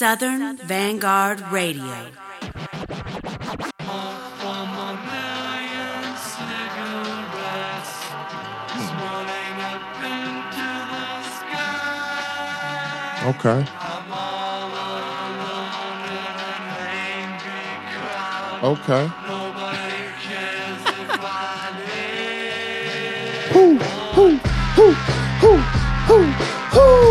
Southern Vanguard Radio. Okay. Okay. Hoo, hoo, hoo, hoo, hoo, hoo,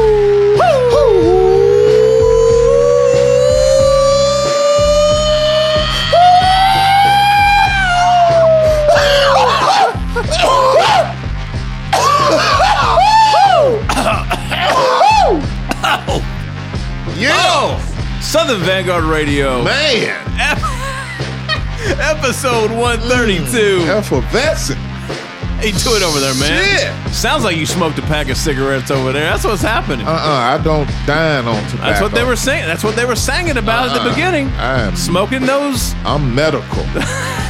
Yeah, oh, Southern Vanguard Radio, man. episode 132. Mm, effervescent. How you doing over there, man? Shit. Sounds like you smoked a pack of cigarettes over there. That's what's happening. Uh-uh, I don't dine on tobacco. That's what they were saying. That's what they were singing about at the Uh-uh. beginning. I am, Smoking those, I'm medical.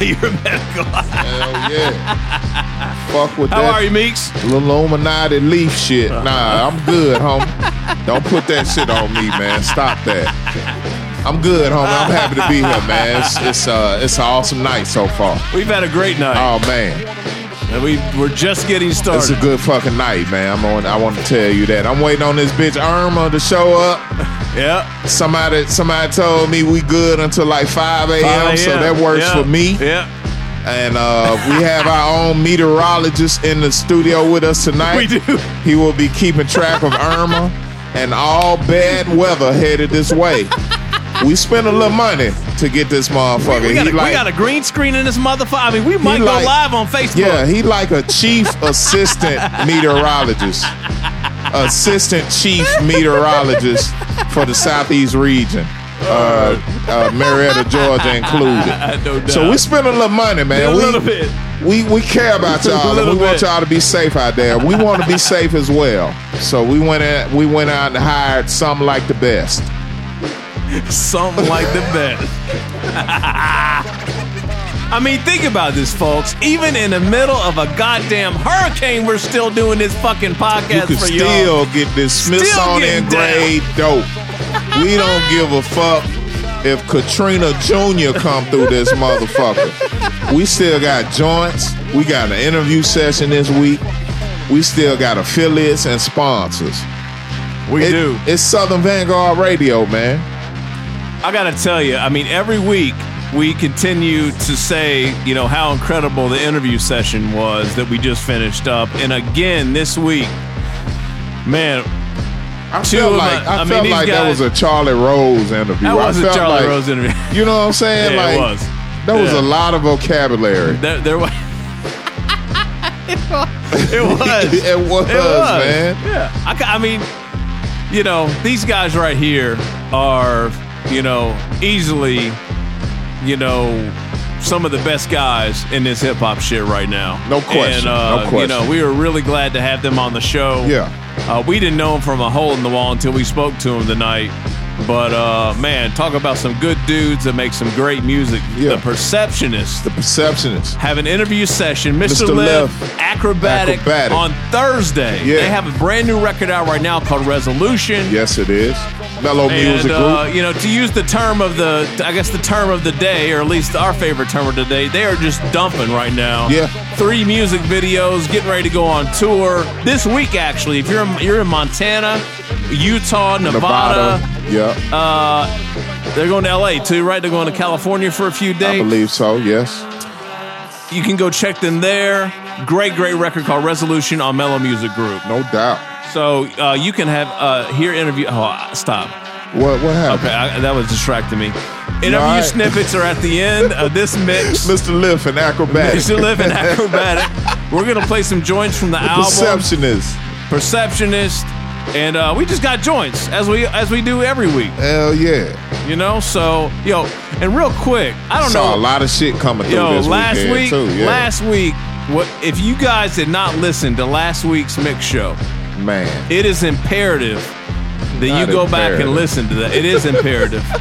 you're medical. Hell yeah. Fuck with How that How are you, Meeks? Little Illuminati leaf shit. Nah, I'm good, homie. Don't put that shit on me, man. Stop that. I'm good, homie. I'm happy to be here, man. It's it's uh it's an awesome night so far. We've had a great night, Oh man, and we we're just getting started. it's a good fucking night, man. I'm on. I want to tell you that. I'm waiting on this bitch Irma to show up. yeah, Somebody somebody told me we good until like 5 a.m. So that works Yeah. for me. Yeah, And uh, we have our own meteorologist in the studio with us tonight. we do. He will be keeping track of Irma and all bad weather headed this way. We spent a little money to get this motherfucker. We got, He a, like- we got a green screen in this motherfucker. I mean, we might go like- live on Facebook. yeah, he like a chief assistant meteorologist, assistant chief meteorologist for the southeast region, uh, uh, Marietta, Georgia included. no. So we spent a little money, man. a we, little bit. We we care about y'all. we want y'all to be safe out there. We want to be safe as well. So we went in, we went out and hired some like the best. Something like the best. I mean, think about this, folks. Even in the middle of a goddamn hurricane, we're still doing this fucking You podcast can for still y'all. get this Smithsonian grade dope. We don't give a fuck if Katrina Jr. come through this motherfucker. We still got joints. We got an interview session this week. We still got affiliates and sponsors. We It- do. It's Southern Vanguard Radio, man. I gotta tell you, I mean, every week we continue to say, you know, how incredible the interview session was that we just finished up. And again, this week, man, I Two felt like my- I, I mean, felt like that was a Charlie Rose interview. that was I a felt Charlie like, Rose interview. You know what I'm saying? Yeah, like it was. There was Yeah. a lot of vocabulary. There, there was. it was. it was, It was. man. Yeah. I, I mean, you know, these guys right here are, you know, easily, you know, some of the best guys in this hip hop shit right now. No question. And, uh, No question. You know, we were really glad to have them on the show. Yeah. Uh, we didn't know him from a hole in the wall until we spoke to him tonight. But uh, man, talk about some good dudes that make some great music. Yeah. The Perceptionist The perceptionist. have an interview session. Mr. Mr. Lif, Akrobatik, Akrobatik. on Thursday. Yeah. They have a brand new record out right now called Resolution. Yes, it is. Mello And Music uh, Group. you know, to use the term of the, I guess the term of the day, or at least our favorite term of the day, they are just dumping right now. Yeah. three music videos, getting ready to go on tour this week. Actually, if you're in, you're in Montana, Utah, Nevada, Yeah, uh, they're going to LA too, right? They're going to California for a few days. I believe so. Yes. You can go check them there. Great, great record called Resolution on Mello Music Group. No doubt. So uh, you can have uh, hear interview. Oh, stop. What what happened? Okay, I, that was distracting me. Interview right. snippets are at the end of this mix. Mr. Lif and Akrobatik. Mr. Lif in Akrobatik. We're gonna play some joints from the, The album Perceptionist. Perceptionist, and uh, we just got joints as we as we do every week. Hell yeah. You know, so yo, and real quick, I don't Saw know. a lot of shit coming through Yo, this last week, too. Yeah. last week, what if you guys did not listen to last week's mix show? man. It is imperative that you go back and listen to that. It is imperative.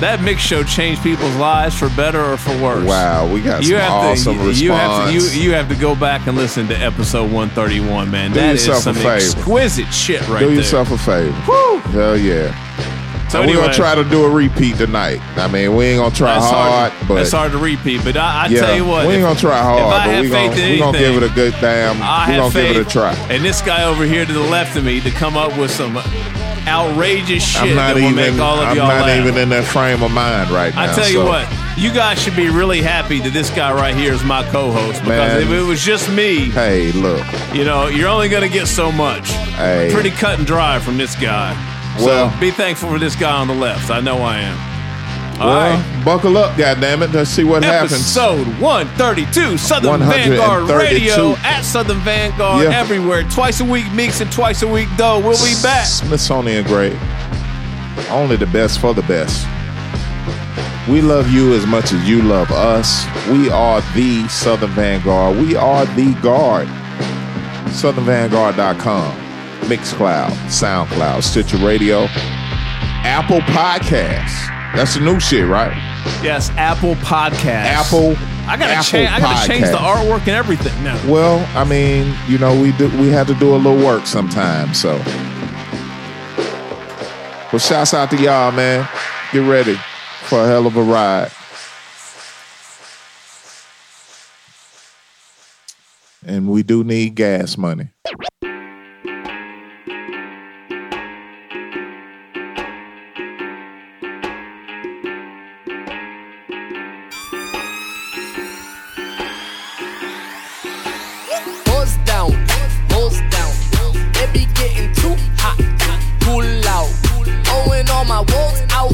that mix show changed people's lives for better or for worse. Wow, we got You some have awesome to, you, response. you have to, you, you have to go back and listen to episode 131, man. Do That is yourself a some favor. exquisite shit right Do there. Do yourself a favor. Woo! Hell yeah. So we're gonna try to do a repeat tonight. I mean, we ain't gonna try that's hard, hard. but that's hard to repeat. But I, I yeah, tell you what, we ain't gonna try hard, but we gonna we gonna give it a good damn. I we gonna faith. give it a try. And this guy over here to the left of me to come up with some outrageous shit I'm not that will even. make all of I'm y'all not laugh. even in that frame of mind right now. I tell you so- what, you guys should be really happy that this guy right here is my co-host because Man. if it was just me, Hey, look. you know, you're only gonna get so much. Hey. Pretty cut and dry from this guy. Well- so be thankful for this guy on the left. I know I am. All Well, right. buckle up, goddammit. Let's see what happens. Episode 132, Southern Vanguard Radio at Southern Vanguard Yeah. everywhere. Twice a week Meeks and twice a week though. We'll be back. Smithsonian grade. Only the best for the best. We love you as much as you love us. We are the Southern Vanguard. We are the guard. SouthernVanguard.com. Mixcloud, SoundCloud, Stitcher Radio, Apple Podcasts. That's the new shit, right? Yes, Apple Podcast. Apple. I gotta change. I gotta change the artwork and everything now. Well, I mean, you know, we do we had to do a little work sometimes, so. Well, shouts out to y'all, man. Get ready for a hell of a ride. And we do need gas money. Getting too hot, loud. Oh, and all my walls out,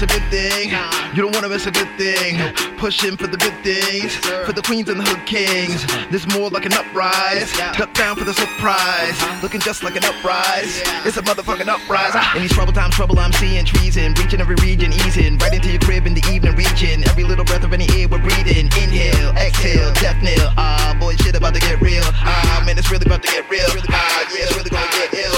miss a good thing. You don't wanna miss a good thing. Pushing for the good things. For the queens and the hood kings. This more like an uprise. Duck down for the surprise. Looking just like an uprise. It's a motherfucking uprise. In these trouble times, trouble I'm seeing treason. Reaching every region, easing. Right into your crib in the evening, reaching. Every little breath of any air we're breathing. Inhale, exhale, death knell. Ah, boy, shit about to get real. Ah, man, it's really about to get real. Ah, yeah, it's really gonna get ill.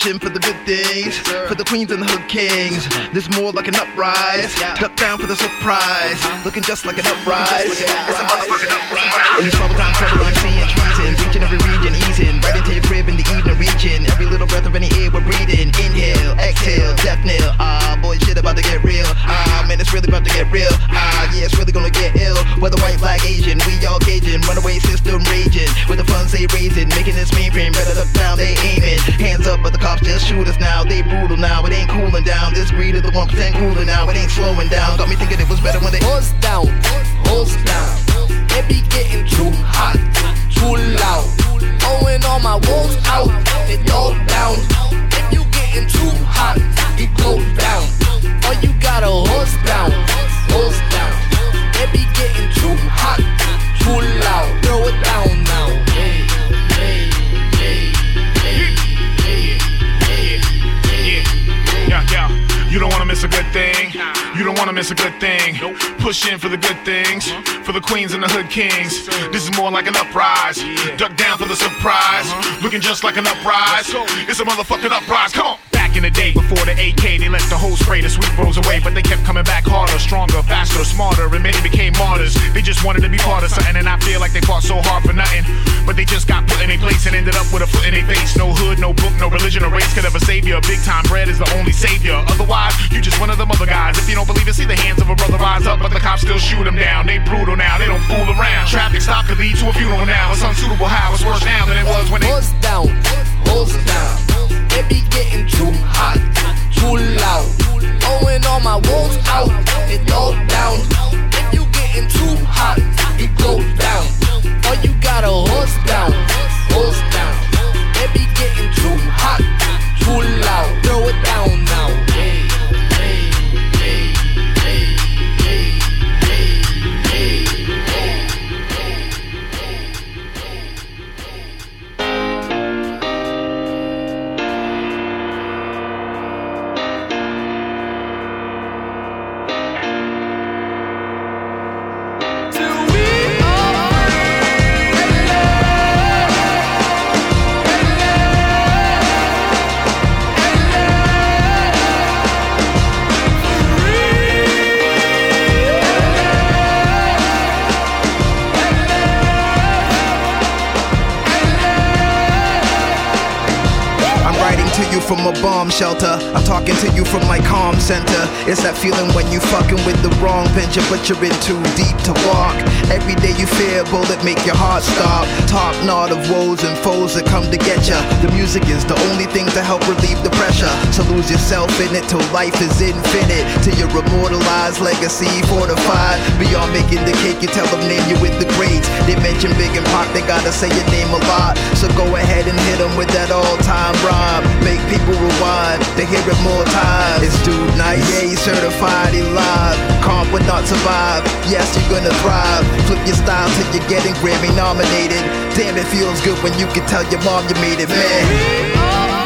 For the good things. For the queens and the hood kings. This more like an uprise. Duck down for the surprise. Looking just like an uprise. It's a motherfucking uprise. In times, trouble I'm seeing treason. Reaching every region, easing. Right into your crib in the evening, reaching. Every little breath of any air we're breathing. Inhale, exhale, death nail. Ah, boy, shit about to get real. Ah, man, it's really about to get real. Ah, yeah, it's really gonna get ill. Whether white, black, Asian, we all Cajun. Runaway system raging. With the funds they raising. Making this mainframe better look down, they aiming. But the cops just shoot us now. They brutal now, it ain't cooling down. This greed of the 1% cooler now, it ain't slowing down. Got me thinking it was better when they. Buzz down, buzz down. It be getting too hot, too loud. And all my walls out, it all down. If you getting too hot, you go down. Or you gotta hose down, hose down. It be getting too don't wanna miss a good thing. You You don't wanna miss a good thing. Push in for the good things, for the queens and the hood kings. This is more like an uprise. Duck down for the surprise. Looking just like an uprise. It's a motherfucking uprise. Come on. Back in the day before the AK, they let the whole spray the sweet rolls away, but they kept coming back harder, stronger, faster, smarter, and many became martyrs. They just wanted to be part of something, and I feel like they fought so hard for nothing. But they just got put in a place and ended up with a foot in their face. No hood, no book, no religion or race could ever save you. Big time bread is the only savior. Otherwise, you just one of them other guys. If you don't believe it, see the hands of a brother rise up, but the cops still shoot them down. They brutal now, they don't fool around. Traffic stop could lead to a funeral now. It's unsuitable how it's worse now than it was when they. Buzz down, buzz down. It be getting too hot, too loud. Oh, all my walls out, it all down. If you getting too hot, you go down. Or you got a horse down, horse down. It be getting too hot, too loud. Throw it down now. From a bomb shelter. I'm talking to you from my calm center. It's that feeling when you fucking with the wrong venture, but you're in too deep to walk. Every day you fear a bullet make your heart stop. Talk not of woes and foes that come to get ya. The music is the only thing to help relieve the pressure. So lose yourself in it till life is infinite. Till your immortalized legacy fortified. Beyond making the cake, you tell them name you with the grades. They mention Big and Pop, they gotta say your name a lot. So go ahead and hit them with that all-time rhyme. Make people rewind, they hear it more times. It's dude nice, yeah, he's certified, he live. Comp would not survive, yes, you're gonna thrive. Flip your style till you're getting Grammy nominated. Damn, it feels good when you can tell your mom you made it, man.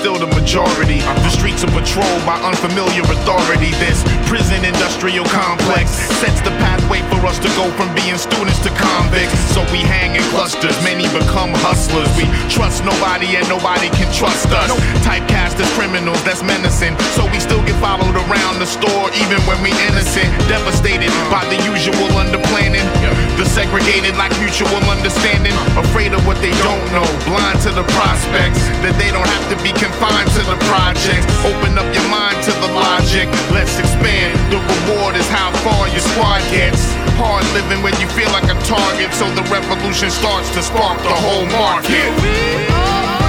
Still the majority. The patrol by unfamiliar authority. This prison industrial complex sets the pathway for us to go from being students to convicts. So we hang in clusters, many become hustlers. We trust nobody and nobody can trust us. Typecast as criminals, that's menacing. So we still get followed around the store even when we innocent. Devastated by the usual underplanning. The segregated like mutual understanding. Afraid of what they don't know, blind to the prospects. That they don't have to be confined to the projects. Open up your mind to the logic. Let's expand. The reward is how far your squad gets. Hard living when you feel like a target. So the revolution starts to spark the whole market.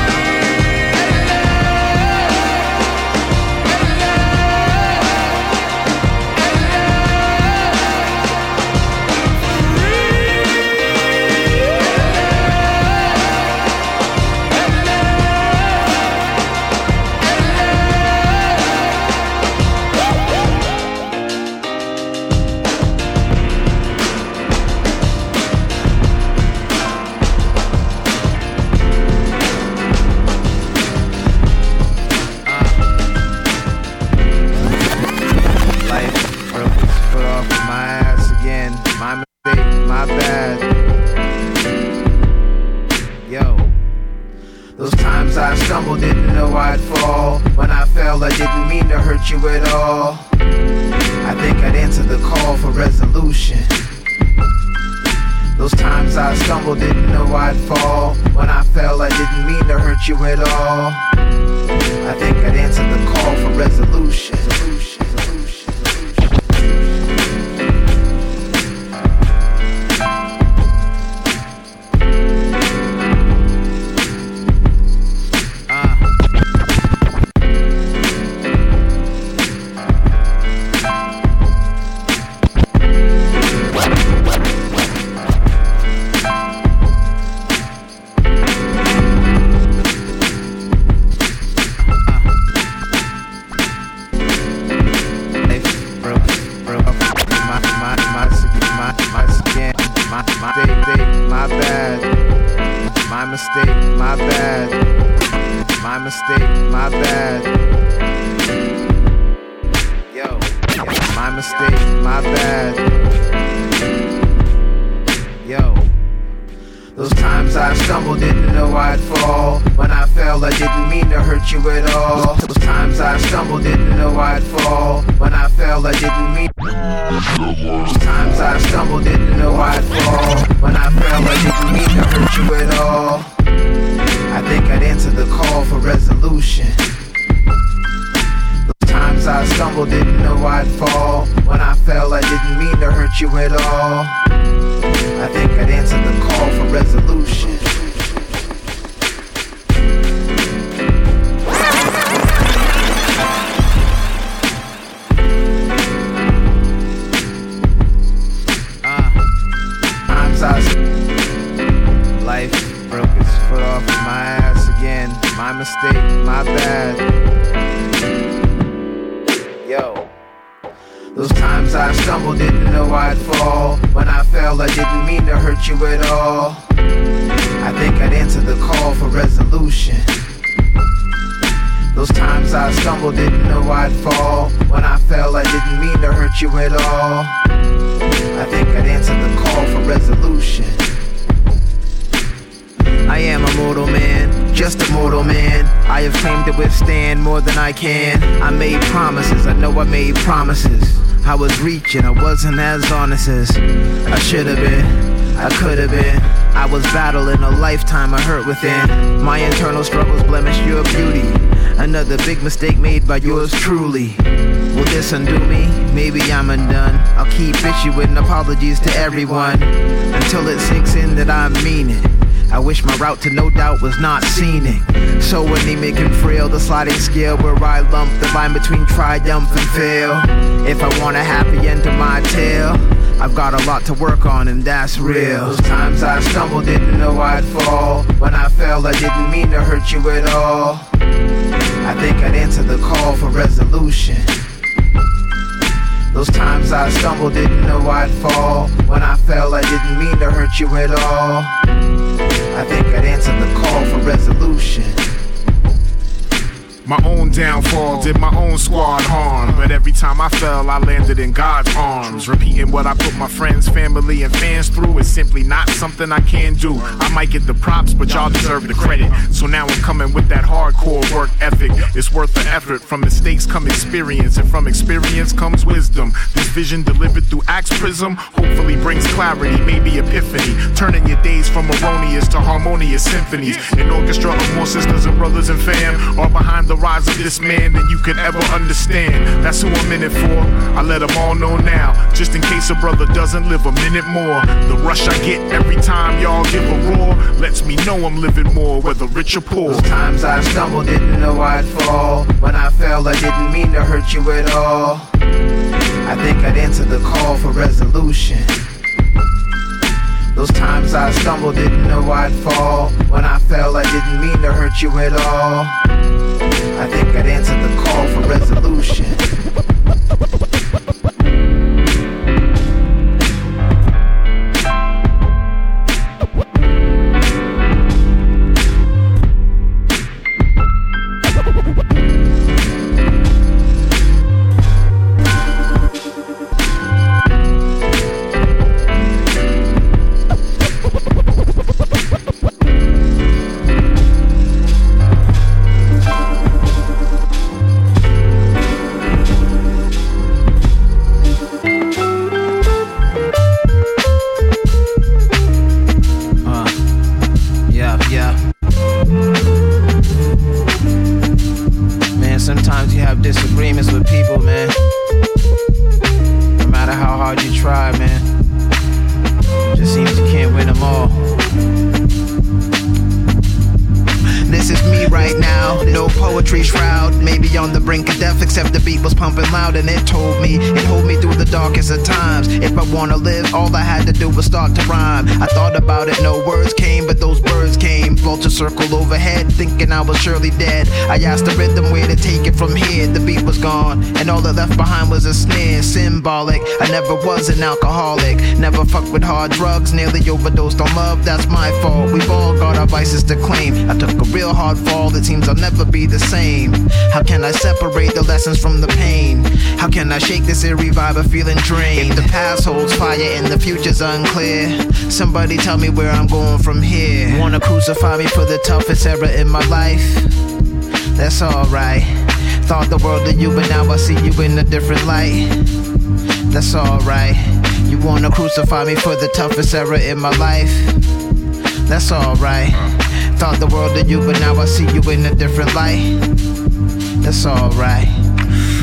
Those times I stumbled, didn't know I'd fall. When I fell, I didn't mean to hurt you at all. Those times I stumbled, didn't know I'd fall. When I fell, I didn't mean. Those times I stumbled, didn't know I'd fall. When I fell, I didn't mean to hurt you at all. I think I'd answer the call for resolution. Times I stumbled, didn't know I'd fall. When I fell, I didn't mean to hurt you at all. I think I'd answer the call for resolution. I'd fall. When I fell, I didn't mean to hurt you at all. I think I'd answer the call for resolution. I am a mortal man, just a mortal man. I have claimed to withstand more than I can. I made promises, I know I made promises. I was reaching, I wasn't as honest as I should have been. I could have been. I was battling a lifetime of hurt within. My internal struggles blemish your beauty. Another big mistake made by yours truly. Will this undo me? Maybe I'm undone. I'll keep issuing apologies to everyone until it sinks in that I mean it. I wish my route to no doubt was not scenic. So anemic and frail, the sliding scale where I lump the line between triumph and fail. If I want a happy end to my tale, I've got a lot to work on, and that's real. Those times I stumbled, didn't know I'd fall. When I fell, I didn't mean to hurt you at all. I think I'd answer the call for resolution. Those times I stumbled, didn't know I'd fall. When I fell, I didn't mean to hurt you at all. I think I'd answer the call for resolution. My own downfall did my own squad harm. But every time I fell, I landed in God's arms. Repeating what I put my friends, family, and fans through is simply not something I can do. I might get the props, but y'all deserve the credit. So now I'm coming with that hardcore work ethic. It's worth the effort. From mistakes come experience, and from experience comes wisdom. This vision delivered through Axe Prism hopefully brings clarity, maybe epiphany. Turning your days from erroneous to harmonious symphonies. An orchestra of more sisters and brothers and fam are behind the rise of this man than you could ever understand. That's who I'm in it for. I let them all know now, just in case a brother doesn't live a minute more. The rush I get every time y'all give a roar lets me know I'm living more, whether rich or poor. Those times I stumbled, didn't know I'd fall. When I fell, I didn't mean to hurt you at all. I think I'd answer the call for resolution. Those times I stumbled, didn't know I'd fall. When I fell, I didn't mean to hurt you at all. I think I'd answer the call for resolution. Symbolic. I never was an alcoholic, never fucked with hard drugs, nearly overdosed on love. That's my fault. We've all got our vices to claim. I took a real hard fall, it seems I'll never be the same. How can I separate the lessons from the pain? How can I shake this of feeling drained? If the past holds fire and the future's unclear, somebody tell me where I'm going from here. Wanna crucify me for the toughest era in my life? That's alright. Thought the world of you, but now I see you in a different light. That's alright. You wanna crucify me for the toughest era in my life? That's alright. Thought the world of you, but now I see you in a different light. That's alright.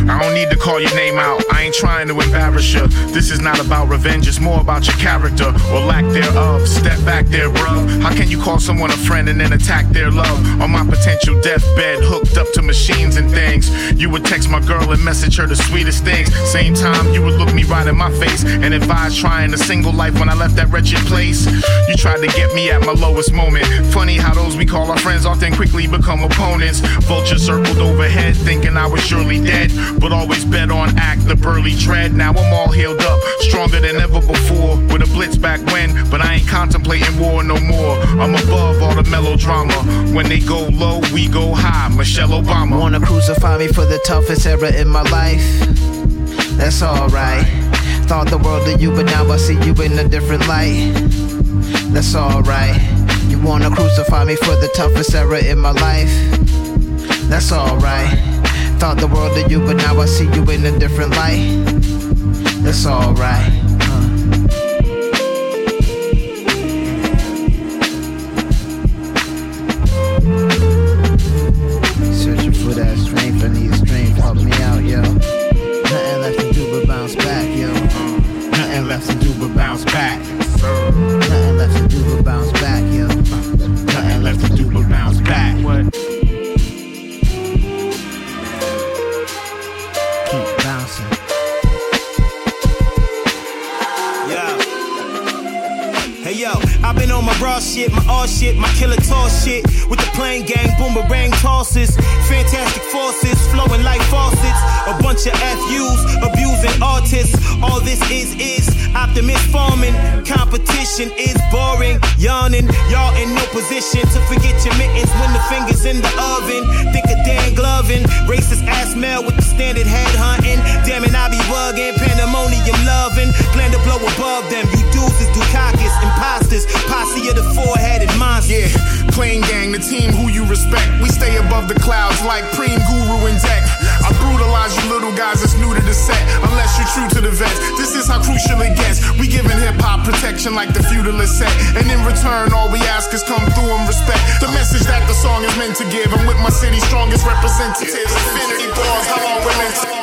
I don't need to call your name out. I ain't trying to embarrass you. This is not about revenge, it's more about your character or lack thereof. Step back there, bruh. How can you call someone a friend and then attack their love? On my potential deathbed, hooked up to machines and things. You would text my girl and message her the sweetest things. Same time, you would look me right in my face and advise trying a single life when I left that wretched place. You tried to get me at my lowest moment. Funny how those we call our friends often quickly become opponents. Vultures circled overhead, thinking I was surely dead but always bet on act the burly tread, Now I'm all healed up, stronger than ever before. With a blitz back when, but I ain't contemplating war no more. I'm above all the melodrama. When they go low, we go high. Michelle Obama. Wanna crucify me for the toughest era in my life? That's alright. Thought the world of you, but now I see you in a different light. That's alright. You wanna crucify me for the toughest era in my life? That's alright. Thought the world of you, but now I see you in a different light. That's alright. Plane gang, boomerang tosses. Fantastic forces, flowing like faucets. A bunch of FUs, abusing artists. All this is, is optimist farming. Competition is boring, yawning. Y'all in no position to forget your mittens when the fingers in the oven. Think of Dan Glovin, racist ass male with the standard head hunting. Damn it, I be bugging, pandemonium loving. Plan to blow above them. You dudes is Dukakis, imposters, posse of the four-headed monster. Yeah, Gang, the team who you respect. We stay above the clouds like Preem, Guru, and Deck. I brutalize you little guys that's new to the set, unless you're true to the vets. This is how crucial it gets. We giving hip hop protection like the feudalist set. And in return, all we ask is come through and respect. The message that the song is meant to give. I'm with my city's strongest representatives. Infinity bars, how long we're meant to.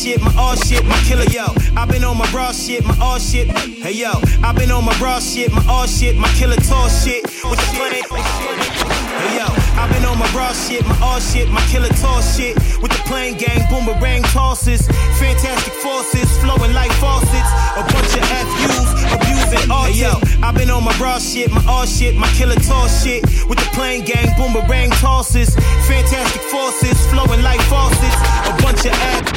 Shit, my all shit, my killer yo. I've been on my raw shit, my all shit. Hey yo, I've been on my raw shit, my all shit, my killer tall shit. With the planet. Hey yo, I've been on my raw shit, my all shit, my killer tall shit. With the plane gang, boomerang tosses. Fantastic forces, flowing like faucets. A bunch of FUs, abusing artists. Hey yo, I've been on my raw shit, my all shit, my killer tall shit. With the plane gang, boomerang tosses. Fantastic forces, flowing like faucets. A bunch of ass.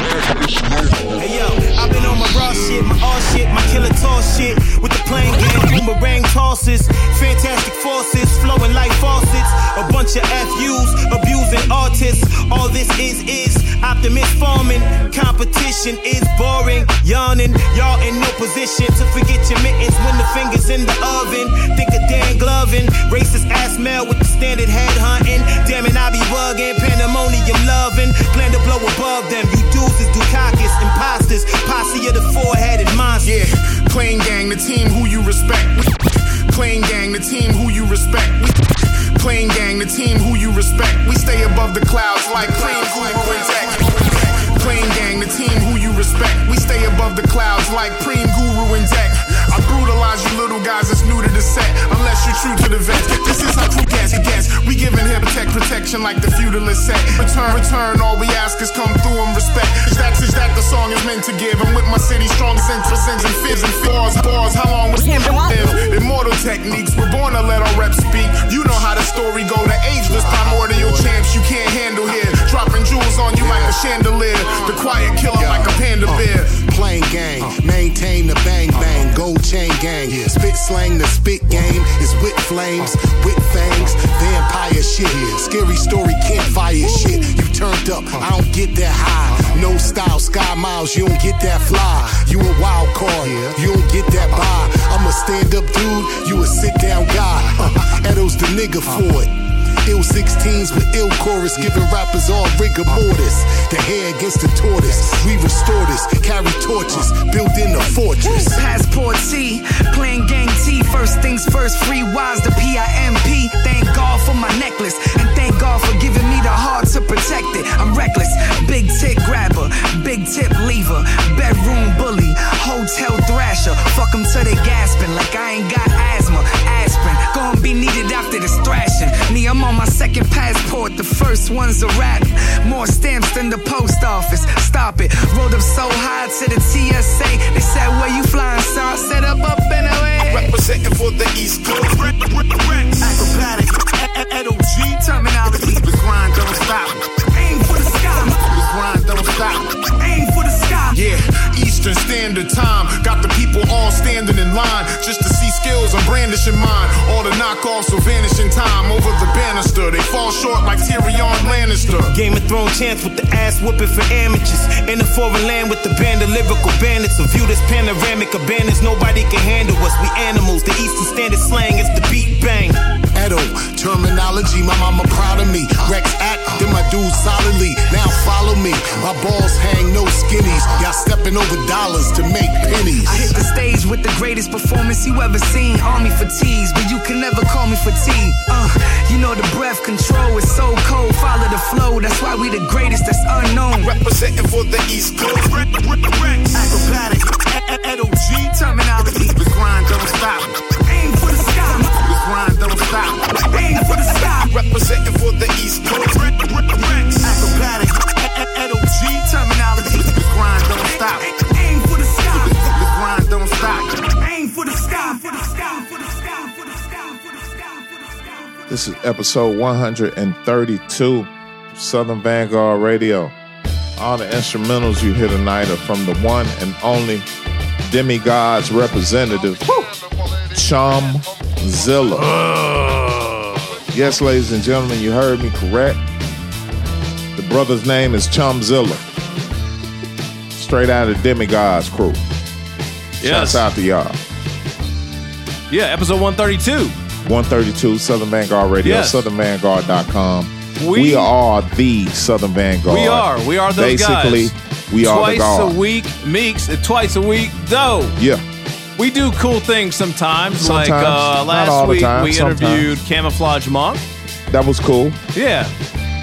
Hey yo, I've been on my raw shit, my all shit, my killer tall shit. With the plane gang, boomerang tosses. Fantastic forces, flowing like faucets. A bunch of FUs, abusing artists. All this is, is optimist farming. Competition is boring, yawning. Y'all in no position to forget your mittens when the fingers in the oven. Think of Dan Glovin, racist ass male with the standard head hunting. Damn it, I be bugging, pandemonium loving. Plan to blow above them. You dudes is Dukakis, imposters, posse of the four-headed monster. Yeah, Plain Gang, the team who you respect. Plain Gang, the team who you respect. Plain gang, the team who you respect. We stay above the clouds like clean, cool, protect Plain gang, the team who you respect. We stay above the clouds like Preem Guru and Deck you little guys that's new to the set, unless you're true to the vest. This is how crew gas gas. We giving him tech protection like the feudalist said. Return, return, all we ask is come through and respect. Is that, is that the song is meant to give? I'm with my city strong sense, presents and fizz and bars, bars. How long was live? Immortal techniques, we're born to let our reps speak. You know how the story go. The ageless primordial champs you can't handle here. Dropping jewels on you like a chandelier. The quiet killer like a panda uh, bear. Playing game, maintain the bang bang, gold chain gang. Spit slang, the spit game is with flames, with fangs, vampire shit. Yeah. Scary story, campfire shit. You turned up, I don't get that high. No style, sky miles, you don't get that fly. You a wild card, you don't get that by. I'm a stand up dude, you a sit down guy. Uh, Edo's the nigga for it. Ill 16s with ill chorus, giving rappers all rigor mortis. The hair against the tortoise, we restore this, carry torches, build in a fortress. Passport T, playing gang T. First things first, free wise the PIMP. Thank God for my necklace, and thank God for giving me the heart to protect it. I'm reckless, big tip grabber, big tip lever, bedroom bully, hotel thrasher. Fuck 'em till they gasping like I ain't got asthma. Gonna be needed after this thrashing. Me, I'm on my second passport, the first one's a rap. More stamps than the post office. Stop it, rolled up so high to the TSA. They said, Where you flying? I said, Up, up, and away. Representing for the East Coast. Akrobatik, LOG, Termanology, the grind don't stop. aim for the sky, The grind don't stop. aim for the sky. Yeah, Eastern Standard Time. Got the people all standing in line just to see skills I'm brandishing mine. All the knockoffs will vanish in time over the banister. They fall short like Tyrion Lannister. Game of Thrones chance with the ass whooping for amateurs. In a foreign land with the band of lyrical bandits. A view this panoramic abandons. Nobody can handle us. We animals. The Eastern Standard slang is the beat bang. Edo, Termanology, my mama proud of me. Rex act, then my dudes solidly. Now follow me. My balls hang no skinnies. Y'all stepping over dollars to make pennies. I hit the stage with the greatest performance you ever seen. Army fatigues, but you can never call me fatigue. Uh, you know the breath control is so cold. Follow the flow, that's why we the greatest that's unknown. Representing for the East Coast. Akrobatik, LOG, Termanology, the grind don't stop. aim Representing for the East Coast. Akrobatik, LOG, Termanology, the grind don't stop. aim for the sky, The grind don't stop. aim for the sky, for the sky, for the sky, for the sky, for the sky, for the sky. This is episode 132, Southern Vanguard Radio. All the instrumentals you hear tonight are from the one and only demigod's representative, Chum Zilla. Uh. Yes, ladies and gentlemen, you heard me correct. The brother's name is Chumzilla. Straight out of Demigod's crew. Yes. Shouts out to y'all. Yeah, episode 132. 132 Southern Vanguard Radio, Yes. southernvanguard.com. We- We, are the Southern Vanguard. We are. We are those Basically, guys. we are the Twice a week, Meeks, and twice a week, though. Yeah. We do cool things sometimes. like uh, last week, time. we Sometimes. interviewed Camoflauge Monk. That was cool. Yeah.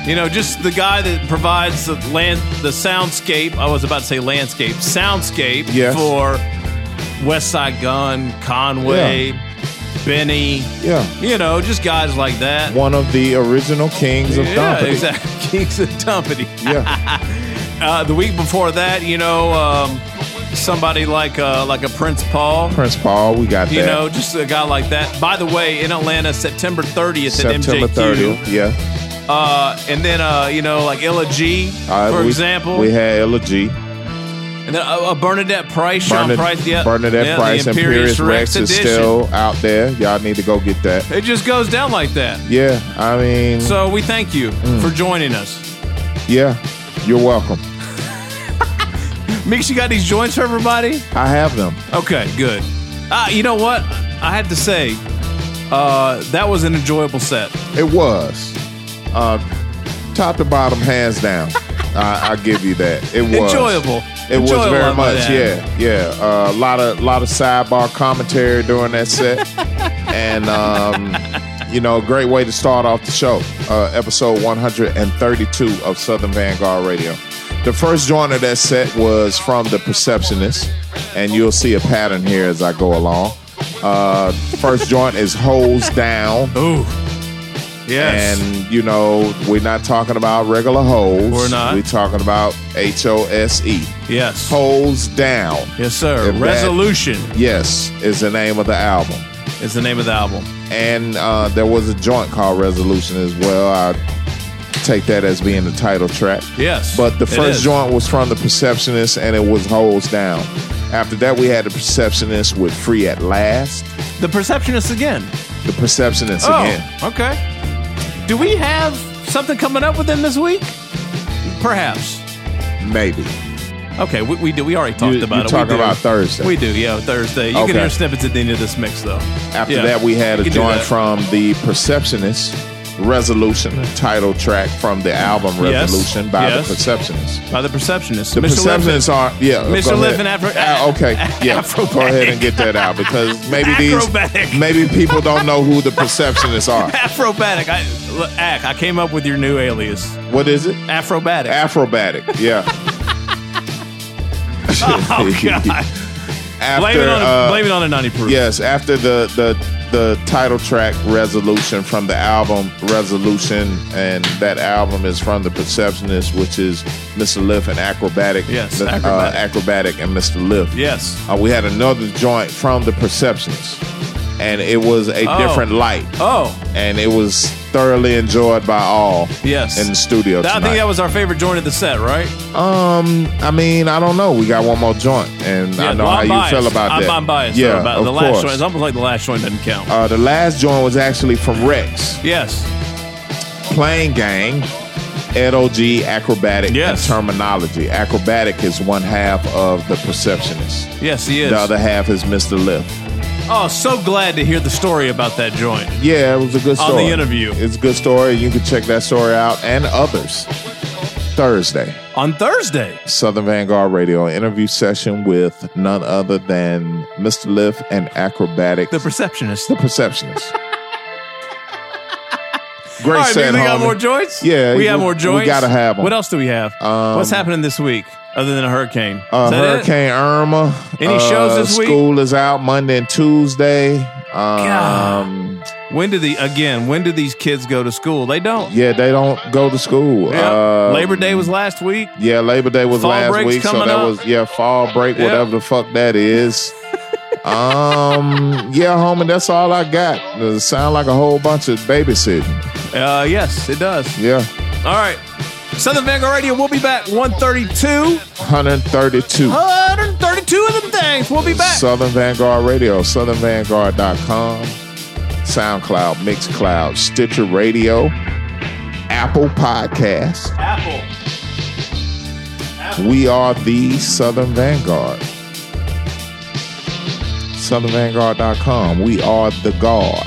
You know, just the guy that provides the land, the soundscape. I was about to say landscape, soundscape Yes. for Westside Gunn, Conway, Benny. Yeah. You know, just guys like that. One of the original kings of yeah, Dumpity. exactly. Kings of Dumpity. Yeah. Uh, the week before that, you know, um, somebody like uh, like a Prince Paul. Prince Paul, we got You that. know, just a guy like that. By the way, in Atlanta, September 30th September at MJQ. 30th. Yeah. Uh, and then, uh, you know, like Illa Ghee, Uh, for we, example. We had Illa Ghee. and then uh, uh, Bernadette Price, Sean Bernadette, Price. Yeah, Bernadette yeah, Price the and Imperius Rex, is edition. still out there. Y'all need to go get that. It just goes down like that. Yeah. I mean, So we thank you Mm. for joining us. yeah. You're welcome. Mix, you got these joints for everybody? I have them. Okay, good. Uh, you know what? I had to say, uh, that was an enjoyable set. It was. Uh, top to bottom, hands down. I, I give you that. It was Enjoyable. It was Enjoyable very much. Yeah, yeah. A lot of lot of sidebar commentary during that set, and um, you know, a great way to start off the show. Uh, episode 132 of Southern Vanguard Radio. The first joint of that set was from the Perceptionist, and you'll see a pattern here as I go along. Uh, first joint is Hose Down. Ooh. Yes. And, you know, we're not talking about regular hoes. We're not. We're talking about H O S E. yes. Hose Down. Yes, sir. If that- Resolution Yes, is the name of the album. is the name of the album. And uh, there was a joint called Resolution as well. I take that as being the title track. Yes. But the first joint was from the Perceptionist and it was Hose Down. After that, we had the Perceptionist with Free at Last. The Perceptionist again. The Perceptionist Oh, again. okay. Do we have something coming up with them this week? Perhaps. Maybe. Okay, we, we do. We already talked You- about it. talking we do. about Thursday. We do, yeah, Thursday. You Okay. can hear snippets at the end of this mix, though. After Yeah. that, we had You a joint from the Perceptionist, Resolution, a title track from the album Yes. Resolution by Yes. the Perceptionists. by the Perceptionists. The Mr. Liffin. Perceptionists are, yeah. Mr. Liffin. Afro- Ah, okay, yeah. Afrobatic. Go ahead and get that out because maybe these, maybe people don't know who the Perceptionists are. Afrobatic. I, look, Ack, I came up with your new alias. What is it? Afrobatic. Afrobatic, yeah. oh, God. After, blame, it on, uh, blame it on the 90 proof. Yes, after the the the title track Resolution from the album Resolution, and that album is from the Perceptionist, which is Mr. Lif and Akrobatik. Yes, uh, Akrobatik. Akrobatik and Mr. Lif. Yes. Uh, we had another joint from the Perceptionist, and it was a Oh. different light, Oh, and it was thoroughly enjoyed by all yes. in the studio. I think tonight. that was our favorite joint of the set, right? Um, I mean, I don't know. We got one more joint, and I know well, how I'm you biased. feel about I'm, that. I'm biased. Yeah, about of the last course. joint. It's almost like the last joint doesn't count. Uh, the last joint was actually from Rex, yes. Playing Gang, LOG, Akrobatik, Yes. Termanology. Akrobatik is one half of the Perceptionist. Yes, he is. The other half is Mr. Lif. Oh, so glad to hear the story about that joint. Yeah, it was a good story. On the interview. It's a good story. You can check that story out and others. Thursday, On Thursday. Southern Vanguard Radio interview session with none other than Mr. Lif and Akrobatik, The Perceptionist. the Perceptionist. Great All right, set, we got more joints? Yeah, We we- have more joints. we gotta have 'em. What else do we have? Um, What's happening this week other than a hurricane? Uh, that it? Hurricane Irma. Any uh, shows this week? School is out Monday and Tuesday. Um, God. When do the again? When do these kids go to school? They don't. yeah, they don't go to school. Yeah. Uh, Labor Day was last week. Yeah, Labor Day was Fall last week, so that up. was yeah, fall break, Yeah. whatever the fuck that is. um, yeah, homie, that's all I got. It sound like a whole bunch of babysitting. Uh, yes, it does. Yeah, All right. Southern Vanguard Radio. We'll be back. 132. 132. 132 of them things. We'll be back. Southern Vanguard Radio, southernvanguard.com, SoundCloud, Mixcloud, Stitcher Radio, Apple Podcasts. Apple. We are the Southern Vanguard. SouthernVanguard.com. We are the guard.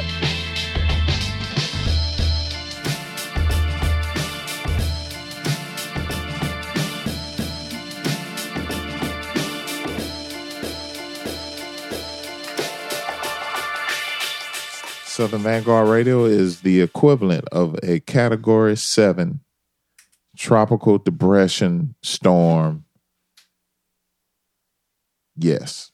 Southern Vanguard Radio is the equivalent of a Category 7 tropical depression storm. Yes.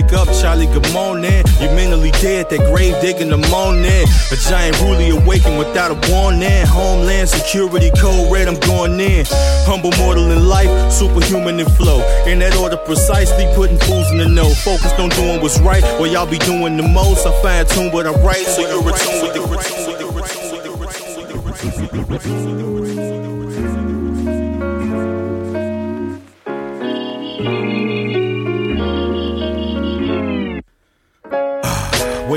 Wake up, Charlie, good morning. You're mentally dead, that grave digging the morning. A giant ruly awakened without a warning. Homeland security code red, I'm going in. Humble mortal in life, superhuman in flow. In that order, precisely putting fools in the know. Focused on doing what's right, while y'all be doing the most. I fine tune what I write, so you're attuned with the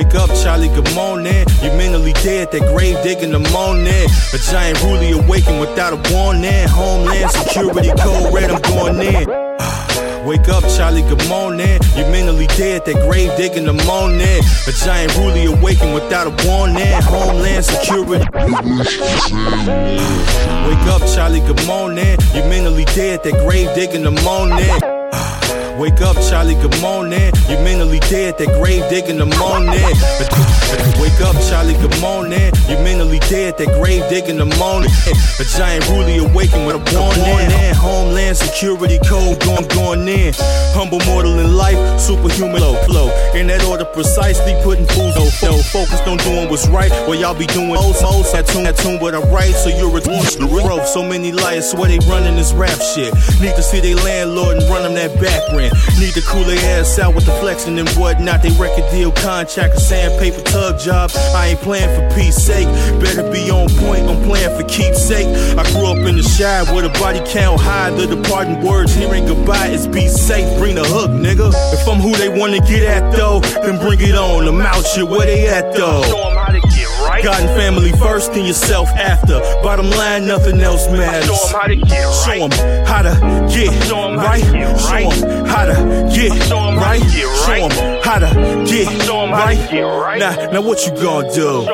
Wake up, Charlie, good morning. You're mentally dead, that grave digging the morning. A giant ruly awakened without a warning. Homeland security code red, I'm going in. Wake up, Charlie, good morning. You're mentally dead, that grave digging the morning. A giant ruly awakened without a warning. Homeland security. Wake up, Charlie, good morning. You're mentally dead, that grave digging the morning. Wake up, Charlie, good morning. You're mentally dead, that grave digging the morning. Wake up, Charlie, good morning. You're mentally dead, that grave digging the morning. A giant ruly awakened with a born in. Homeland security code going, going in. Humble mortal in life, superhuman low flow. In that order, precisely putting fools no flow. Focused on doing what's right, while y'all be doing most, most. That tune, that tune, but I write, so you're a bro. So many liars swear they running this rap shit. Need to see they landlord and run them that back rent. Need to cool their ass out with the flexing and whatnot. They record deal contract, a sandpaper tug job. I ain't playing for peace sake. Better be on point, I'm playing for keepsake. I grew up in the shy where the body count high. The departing words, hearing goodbye is be safe. Bring the hook, nigga. If I'm who they wanna get at though, then bring it on. I'm out shit, where they at though? Show 'em how to get right. God and family first, then yourself after. Bottom line, nothing else matters. Show 'em how to get right. Show 'em how to get Show 'em how right. Show. 'em how to get Show 'em how right. Show right. 'em how to Show 'em how to get right. Now, now what you gonna do?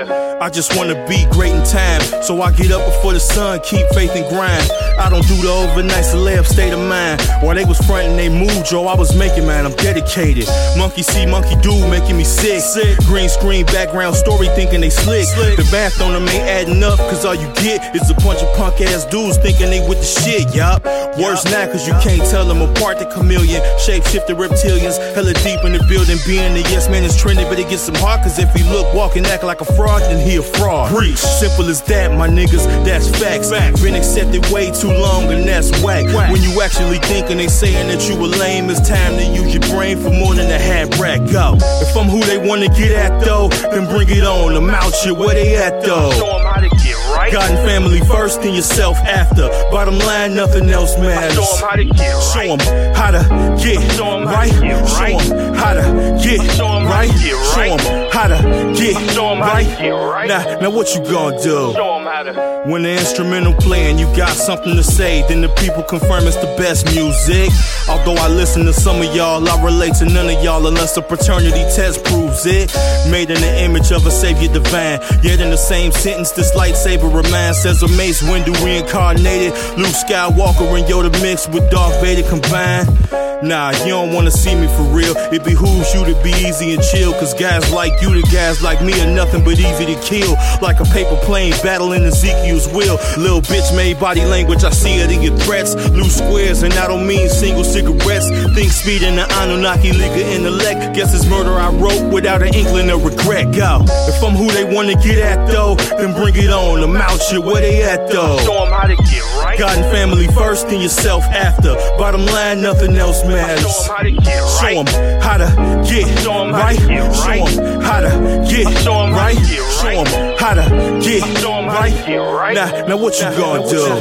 I just wanna be great in time, so I get up before the sun, keep faith and grind. I don't do the overnights to lay up state of mind. While they was frontin' they moved, yo, I was making man, I'm dedicated. Monkey see, monkey do, making me sick. sick. Green screen background story, thinking they slick. The math on them ain't adding up, cause all you get is a bunch of punk ass dudes thinking they with the shit, yup. Worse now, cause you can't tell them apart the chameleon. Shape Shapeshifter reptilians, hella deep in the building. Being a yes man is trending, but it gets some hard, cause if he look, walk, and act like a fraud, then he a fraud. Simple as that, my niggas, that's facts. Been accepted way too long, and that's whack. When you actually thinking they saying that you a lame, it's time to use your brain for more than a hat rack. Go. If I'm who they wanna get at though, then bring it on. I'm out shit, where they at though? Show 'em how to get right. God and family first, then yourself after. Bottom line, nothing else matters. Show 'em how to get right. 'em how to get Show 'em how to get right. Show 'em how to get Show 'em how right. Show right. 'em how to get Show 'em how to get right. Now, now what you gonna do? To. When the instrumental playing, you got something to say, then the people confirm it's the best music. Although I listen to some of y'all, I relate to none of y'all unless a paternity test proves it. Made in the image of a savior divine. Yet in the same sentence, this lightsaber reminds says a Mace Windu reincarnated, Luke Skywalker and Yoda mixed with Darth Vader combined. Nah, you don't wanna see me for real. It behooves you to be easy and chill. Cause guys like you, the guys like me, are nothing but easy to kill. Like a paper plane battling Ezekiel's will. Little bitch made body language, I see it in your threats. Loose squares, and I don't mean single cigarettes. Think speed in the Anunnaki Liga intellect. Guess it's murder I wrote without an inkling of regret. Go. If I'm who they wanna get at though, then bring it on. I'm out shit, where they at though? Show 'em how to get right. God and family first, then yourself after. Bottom line, nothing else matters. Show 'em how to get Show right. 'em how to get Show 'em how right. to get right. Show 'em how to get Show 'em how to right. get Show right. 'em how to get Show 'em how to right. get right. Now, now what you gonna do? Let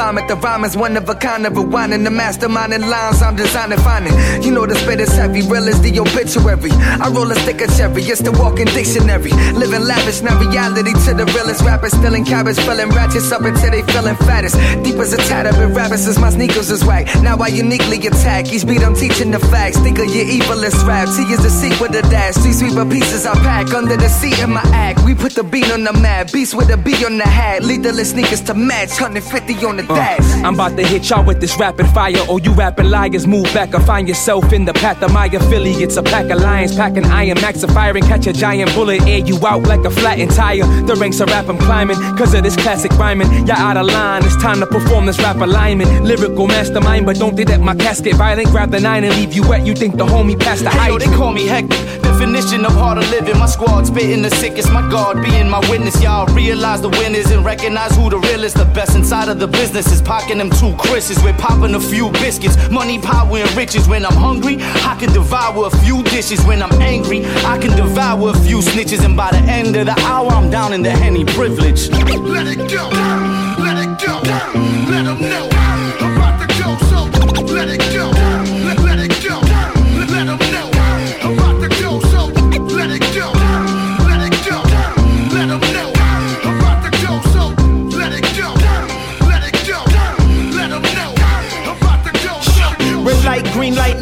to. The rhyme is one of a kind of rewinding the mastermind and lines I'm designing, finding. You know the spit is heavy, real as the obituary. I roll a stick of cherry, it's the walking dictionary. Living lavish, now reality to the realest rappers. Stealing cabbage, filling ratchets up until they feeling fattest. Deep as a bit rabbits as my sneakers is whack. Now I uniquely attack. Each beat I'm teaching the facts. Think of your evilest rap. T is the sequel to that. Street sweeper pieces I pack under the seat in my act. We put the beat on the map. Beast with a B on the hat. Lethal sneakers to match. 150 on the dash. Uh, I'm about to hit y'all with this rapid fire. Oh, you rapping liars, move back or find yourself in the path of my affiliates. A pack of lions packing iron, max of fire and catch a giant bullet. Air you out like a flattened tire. The ranks of rap I'm climbing, cause of this classic rhyming. Y'all out of line, it's time to perform this rap alignment. Lyrical mastermind, but don't think that my casket violent. Grab the nine and leave you wet. You think the homie passed the Hey, yo, they call me hectic. Definition of harder living. My squad spitting the sickest. My God being my witness. Y'all realize the winners and recognize who the real is. The best inside of the business is pocking them two Chris's. We're popping a few biscuits. Money, power, and riches. When I'm hungry, I can devour a few dishes. When I'm angry, I can devour a few snitches. And by the end of the hour, I'm down in the henny privilege. Let it go, let it go, let them know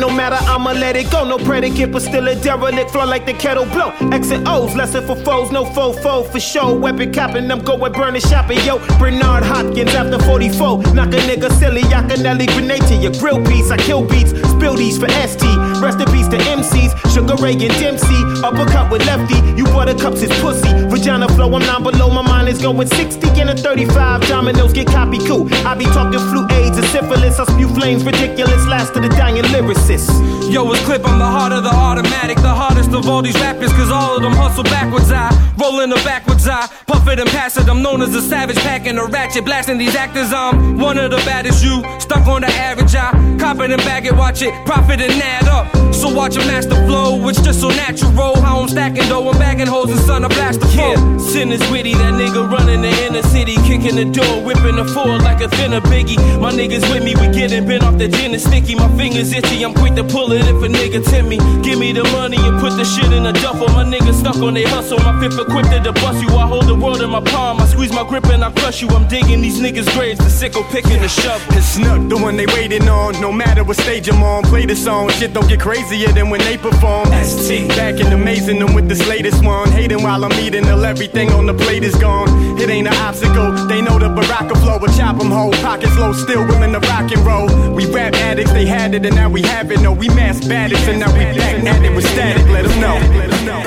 no matter, I'ma let it go. No predicate, but still a derelict. Flow like the kettle blow. X and O's, lesson for foes, no foe, foe for show. Weapon capping, I'm going burning shopping. Yo, Bernard Hopkins after 44. Knock a nigga silly, Yakinelli grenade to your grill piece. I kill beats, spill these for ST. Rest in peace to MCs, Sugar Ray and Dempsey. Uppercut with lefty, you buttercups is pussy. Vagina flow, I'm not below, my mind is going 60 in a 35. Dominoes get copy cool. I be talking flu AIDS and syphilis. I spew flames, ridiculous. Last of the dying lyricists. Yo, it's clip, I'm the heart of the automatic, the hardest of all these rappers, cause all of them hustle backwards. I roll in the backwards, I puff it and pass it. I'm known as a savage, packing a ratchet, blasting these actors. I'm one of the baddest, you stuck on the average. I cop it and bag it, watch it, profit and add up. So watch a master flow, it's just so natural. How I'm stacking dough and bagging hoes and son, I blast the flow. Yeah, sin is witty, that nigga running the inner city, kicking the door, whipping the floor like a thinner biggie. My niggas with me, we getting bent off the gin and sticky. My fingers itchy, I'm quick to pull it if a nigga tempt me. Give me the money and put the shit in a duffel. My niggas stuck on their hustle. My fifth equipped to bust you. I hold the world in my palm. I squeeze my grip and I crush you. I'm digging these niggas' graves, the sickle picking the shovel. It's Snook, the one they waiting on. No matter what stage I'm on, play the song. Shit don't get crazier than when they perform. ST. Back and amazing them with this latest one. Hating while I'm eating till everything on the plate is gone. It ain't an obstacle. They know the Baraka flow. But chop 'em whole. Pockets low, still willing to rock and roll. We rap addicts, they had it and now we have it. No, we mass baddicts and now we back at it with static. Let 'em know. Let us know,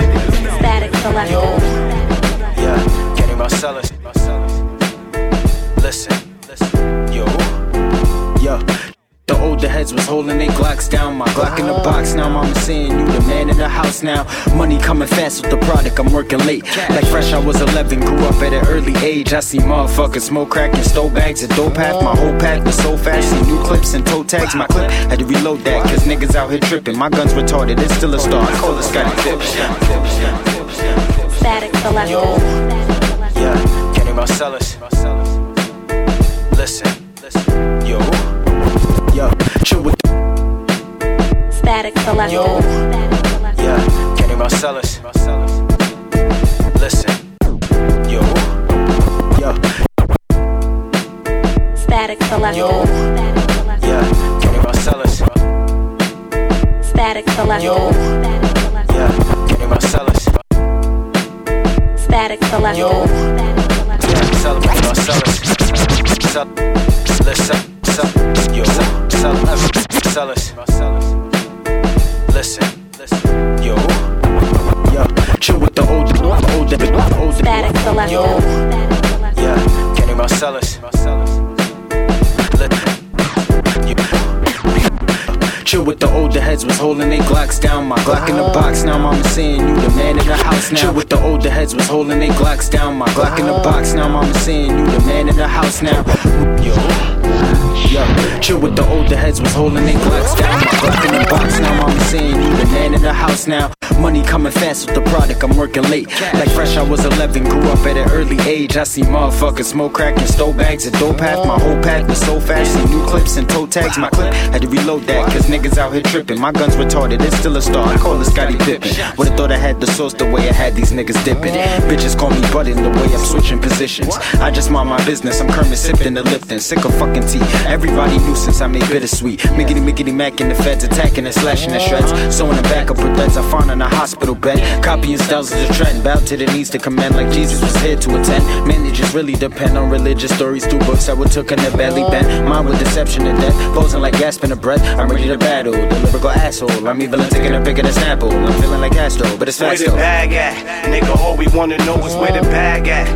Statik Selektah. Yeah, Kenny Marcellus. Listen, listen, yo, Yo, the older heads was holding their Glocks down. My Glock in the box now, mama saying you the man in the house now. Money coming fast with the product, I'm working late. Like fresh, I was 11, grew up at an early age. I see motherfuckers smoke crack and stole bags and dope pack. My whole pack was so fast, see new clips and toe tags. My clip had to reload that, cause niggas out here tripping. My gun's retarded, it's still a star. I call it Scotty Pippen. Statik Selektah. yeah, Kenny Marcellus. Listen, listen, yo, Yo, chill with Statik Selektah. Yeah, Kenny Marcellus. Listen, yo, yo, Statik Selektah. yeah, Kenny Marcellus. Statik Selektah. Yo, yeah, Kenny Marcellus. Statik Selektah. Celebrate Marcellus. Cel- Listen, cel- yo, Cellus. Listen, listen, yo, yo, chill with the older, older, older. Statik Selektah. yeah, Kenny Marcellus. Chill with the older heads was holding their Glocks down. My Glock in the box now, mama saying you the man in the house now. Chill with the older heads was holding their Glocks down. My Glock in the box now, mama saying you the man in the house now. Yo. Yo, chill with the older heads was holding their Glocks down. My Glock in the box now, mama saying you the man in the house now. Money coming fast with the product, I'm working late. Like fresh, I was 11, grew up at an early age. I see motherfuckers smoke crack and stole bags and dope pack. My whole pack was so fast, see new clips and toe tags. My clip had to reload that, cause niggas out here tripping. My gun's retarded, it's still a star. I call it Scotty Pippen. Would've thought I had the sauce the way I had these niggas dipping. Bitches call me button the way I'm switching positions. I just mind my business, I'm Kermit sipping the Lipton. Sick of fucking tea. Everybody knew since I made bittersweet. Miggity miggity mac in the feds attacking and slashing the shreds. Sewing the back with threads. I found on a hospital bed. Copying styles is a trend. Bow to the knees to command like Jesus was here to attend. Man, it just really depend on religious stories through books I would took in the belly bent. Mine with deception and death. Posing like gasping a breath. I'm ready to battle. The lyrical asshole. I'm even taking a pic of the sample. I'm feeling like Astro, but it's Where fast the bag at? Nigga, all we wanna know is where the bag at.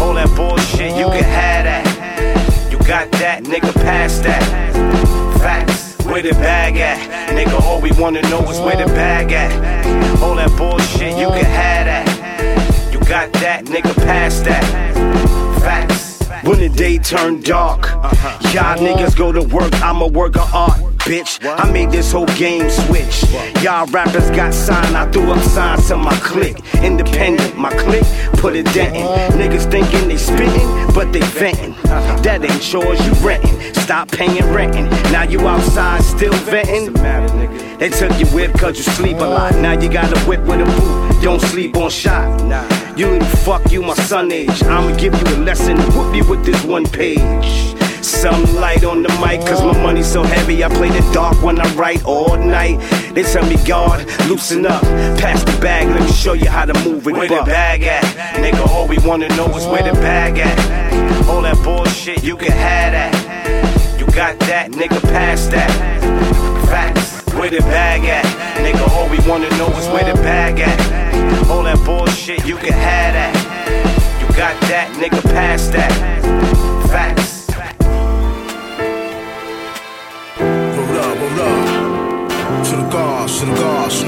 All that bullshit, you can have that. You got that, nigga, pass that. Where the bag at? Nigga, all we wanna know is where the bag at. All that bullshit, you can have that. You got that, nigga, pass that. Facts. When the day turn dark, uh-huh. y'all niggas go to work, I'ma work of art. Bitch, I made this whole game switch. Y'all rappers got signed, I threw up signs to my clique. Independent, my clique, put it denting. Niggas thinking they spitting, but they venting. That ain't yours, you renting. Stop paying renting. Now you outside still venting. They took your whip cause you sleep a lot. Now you got a whip with a boot. Don't sleep on shot. You little fuck you, my son age. I'ma give you a lesson, whoop you with this one page. Some light on the mic, cause my money's so heavy. I play the dark when I write all night. They tell me, God, loosen up. Pass the bag, let me show you how to move it. Where the bag at? Nigga, all we wanna know is where the bag at. All that bullshit, you can have that. You got that, nigga, pass that. Facts. Where the bag at? Nigga, all we wanna know is where the bag at. All that bullshit, you can have that. You got that, nigga, pass that. Facts.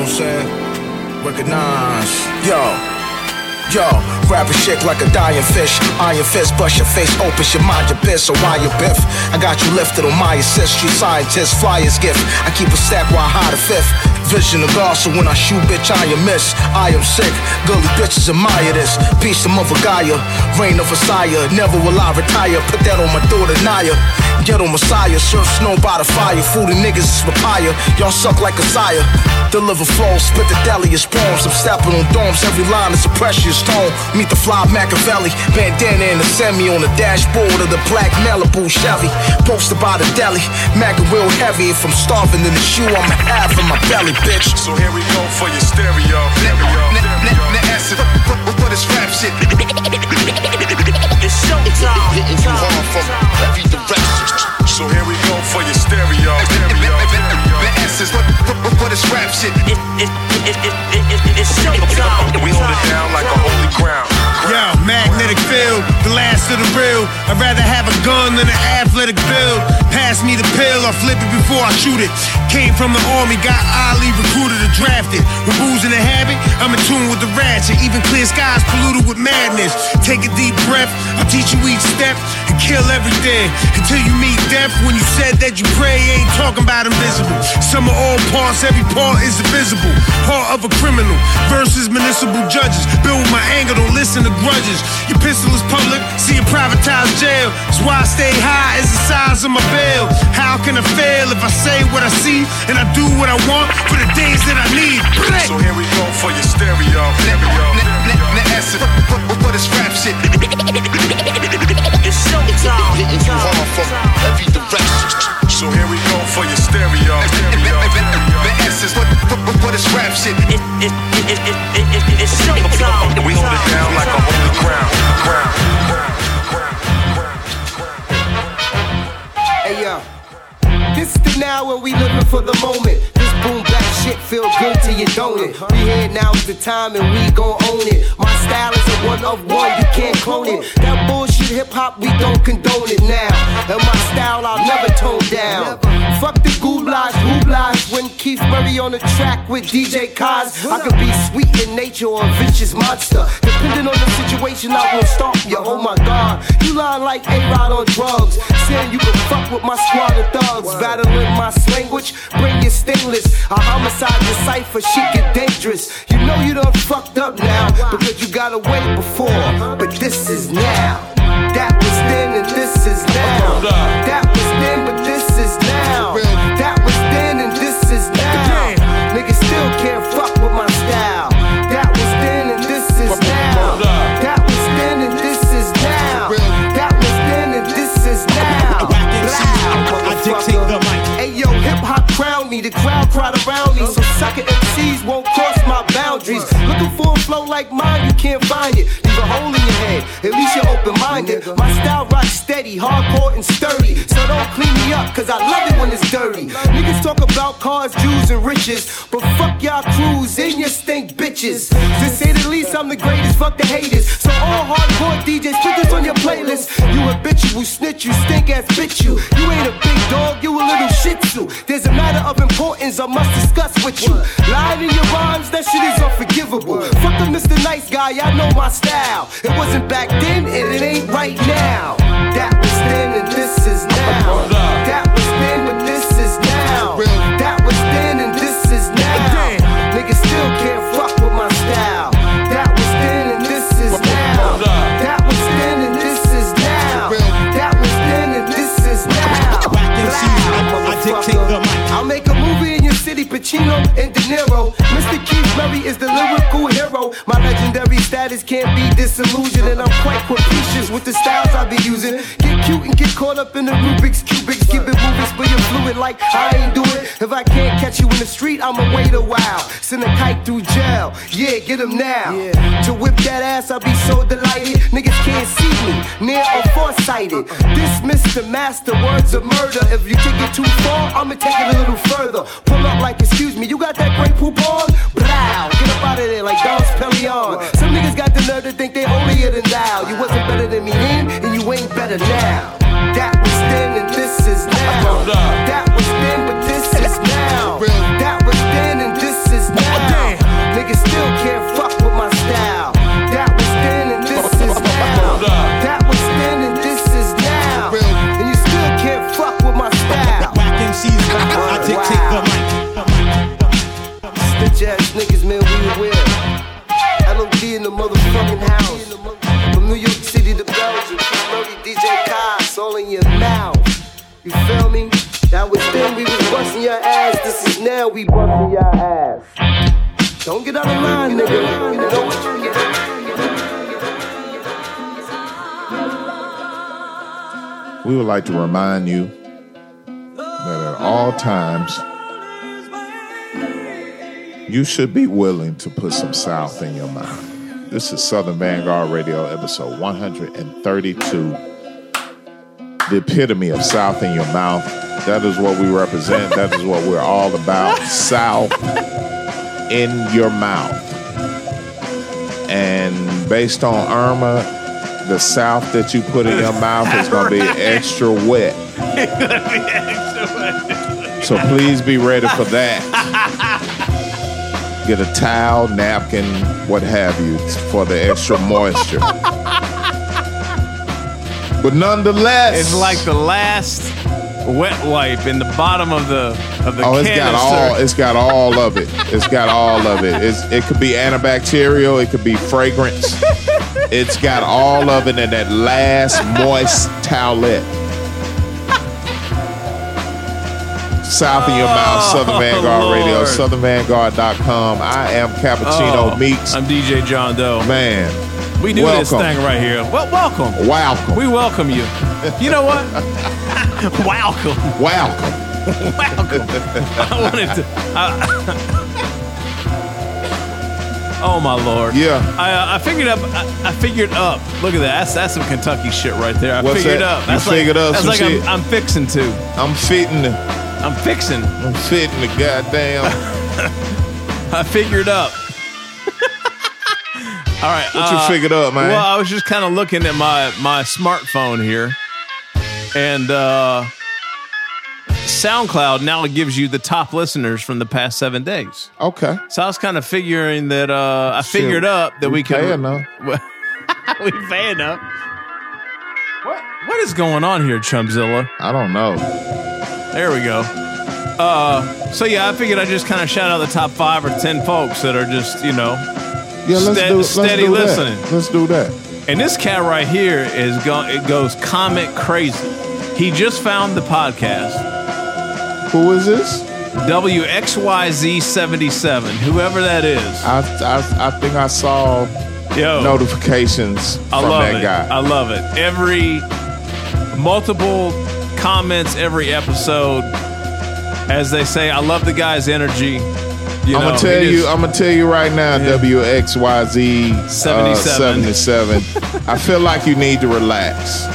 I'm saying? Recognize. Yo. Yo, grab a chick like a dying fish. Iron fist, bust your face open, your mind your biz, so why you biff? I got you lifted on my assist, street scientist, flyers gift. I keep a stack while I hide a fifth. Vision of God, so when I shoot, bitch, I am miss. I am sick, girly bitches admire this. Peace to Mother Gaia, reign of Messiah. Never will I retire, put that on my daughter Naya. Ghetto Messiah, surf snow by the fire. Fool the niggas is papaya, y'all suck like a sire. Deliver flows, spit the deadliest poems. I'm stepping on domes, every line is a precious stone. Meet the fly Machiavelli, bandana and a semi on the dashboard of the black Malibu Chevy. Posted by the deli, Mac real heavy. If I'm starving in the shoe, I'ma have in my belly, bitch. So here we go for your stereo. What is rap shit? It's showtime. Hitting you hard from every direction. So here we go for your stereo. The essence, rap shit? It's showtime. We hold it down like a holy ground. Yo, magnetic field, the last of the real. I'd rather have a gun than an athletic build. Pass me the pill, I'll flip it before I shoot it. Came from the army, got Ali recruited and drafted. With booze in the habit, I'm in tune with the ratchet. Even clear skies polluted with madness. Take a deep breath, I'll teach you each step and kill everything until you meet death. When you said that you pray, ain't talking about invisible. Some of all parts, every part is invisible. Part of a criminal versus municipal judges. Build my anger, don't listen to grudges. Your pistol is public, see a privatized jail. That's why I stay high as the size of my bail. How can I fail if I say what I see and I do what I want for the days that I need? So here we go for your stereo. The essence, what, what, what is rap shit? It's showtime. Hitting you hard from every direction. So here we go for your stereo. The essence, what, what, what is rap shit? It's showtime. We hold it down like a holy ground. ground. Hey yo, this is the now where we living for the moment. This boom back shit feel good to you, don't it? We here now is the time and we gon' own it. My style is a one of one, you can't clone it. That bullshit hip hop, we don't condone it now. And my style I'll never tone down. Fuck the goulash, goulash. When Keith Murray on the track with DJ Kaz, I could be sweet in nature or a vicious monster. Depending on the situation, I won't stop you. Oh my god, you lying like A-Rod on drugs. Saying you can fuck with my squad of thugs. Battling my language, bring your stainless. I homicide your cipher, shit get dangerous. You know you done fucked up now because you got away before. But this is now. That was then and this is now. That The crowd crowd around me, so sucker MCs won't cross my boundaries. Looking for flow like mine, you can't find it. Leave a hole in your head, at least you're open-minded. My style rocks steady, hardcore and sturdy. So don't clean me up, cause I love it when it's dirty. Niggas talk about cars, Jews, and riches. But fuck y'all crews and your stink bitches. To say the least, I'm the greatest, fuck the haters. So all hardcore DJs, put this on your playlist. You a bitch, habitual snitch, you stink ass bitch you. You ain't a big dog, you a little shih tzu. There's a matter of importance I must discuss with you. Lying in your rhymes, that shit is unforgivable. Fuck the Mr. Nice Guy, I know my style. It wasn't back then and it ain't right now. That was then and this is now. That was then but this is now. That was then and this is now. Niggas still can't movie in your city, Pacino and De Niro. Mr. Keith Murray is the lyrical hero. My legendary status can't be disillusioned, and I'm quite capricious with the styles I be using. Get cute and get caught up in the Rubik's cubics. Keep it moving, but you're fluid like I ain't do it. If I can't catch you in the street, I'ma wait a while. Send a kite through jail. Yeah, get him now. To whip that ass, I'll be so delighted. Niggas can't see me, near or foresighted. Dismiss the master words of murder. If you take it too far, I'ma take it a little further. Pull up like, excuse me, you got that great poop on? Blow, get up out of there like Don's Pelion. Some niggas got the nerve to think they holier than thou. You wasn't better than me then, and you ain't better now. That was then, and this is now. That was then, but this is now. That was then, and this is now. Niggas still can't fuck with my style. That was then, and this is now. That was then, and this is now. And you still can't fuck with my style. Whack MCs, I dictate. Ass niggas, man, we aware. In the motherfucking house. From New York City to Belgium, DJ all in your mouth. You feel me? That was then we was busting your ass. This is now we busting your ass. Don't get out of line, nigga. You know what you We would like to remind you that at all times, you should be willing to put some South in your mouth. This is Southern Vanguard Radio, episode 132. The epitome of South in your mouth. That is what we represent. That is what we're all about. South in your mouth. And based on Irma, the South that you put in your mouth is going to be extra wet. So please be ready for that. Get a towel, napkin, what have you, for the extra moisture. But nonetheless, It's like the last wet wipe in the bottom of the of the oh, it's canister. got all. It's got all of it. It's got all of it. It's, it could be antibacterial. It could be fragrance. It's got all of it in that last moist towelette. South of your mouth, Southern Vanguard Radio, Lord. SouthernVanguard.com. I am Cappuccino Oh, Meeks. I'm DJ John Doe. Man, We do this thing right here. Well, welcome. Welcome. We welcome you. You know what? welcome. Welcome. welcome. I wanted to. I- oh my lord. Yeah. I, uh, I figured up. I, I figured up. Look at that. That's that's some Kentucky shit right there. I What's figured that? up. You That's like, figured up That's some like shit? I'm, I'm fixing to. I'm fitting. I'm fixing. I'm fitting the goddamn. I figured up. All right. What you figured up, man? Well, I was just kind of looking at my my smartphone here, and uh, SoundCloud now gives you the top listeners from the past seven days. Okay. So I was kind of figuring that uh, I Shit, figured up that we, we could. paying up. we paying up. What what is going on here, Chumzilla? I don't know. There we go. Uh, so yeah, I figured I'd just kind of shout out the top five or ten folks that are just you know Yeah, let's ste- do. Let's steady do listening. That. Let's do that. And this cat right here is go it goes comment crazy. He just found the podcast. Who is this? WXYZ77, whoever that is. I I, I think I saw Yo, notifications I from love that it. guy. I love it. Every multiple comments every episode as they say I love the guy's energy. You I'm know, gonna tell you. just- I'm gonna tell you right now. WXYZ uh, 77. 77. I feel like you need to relax.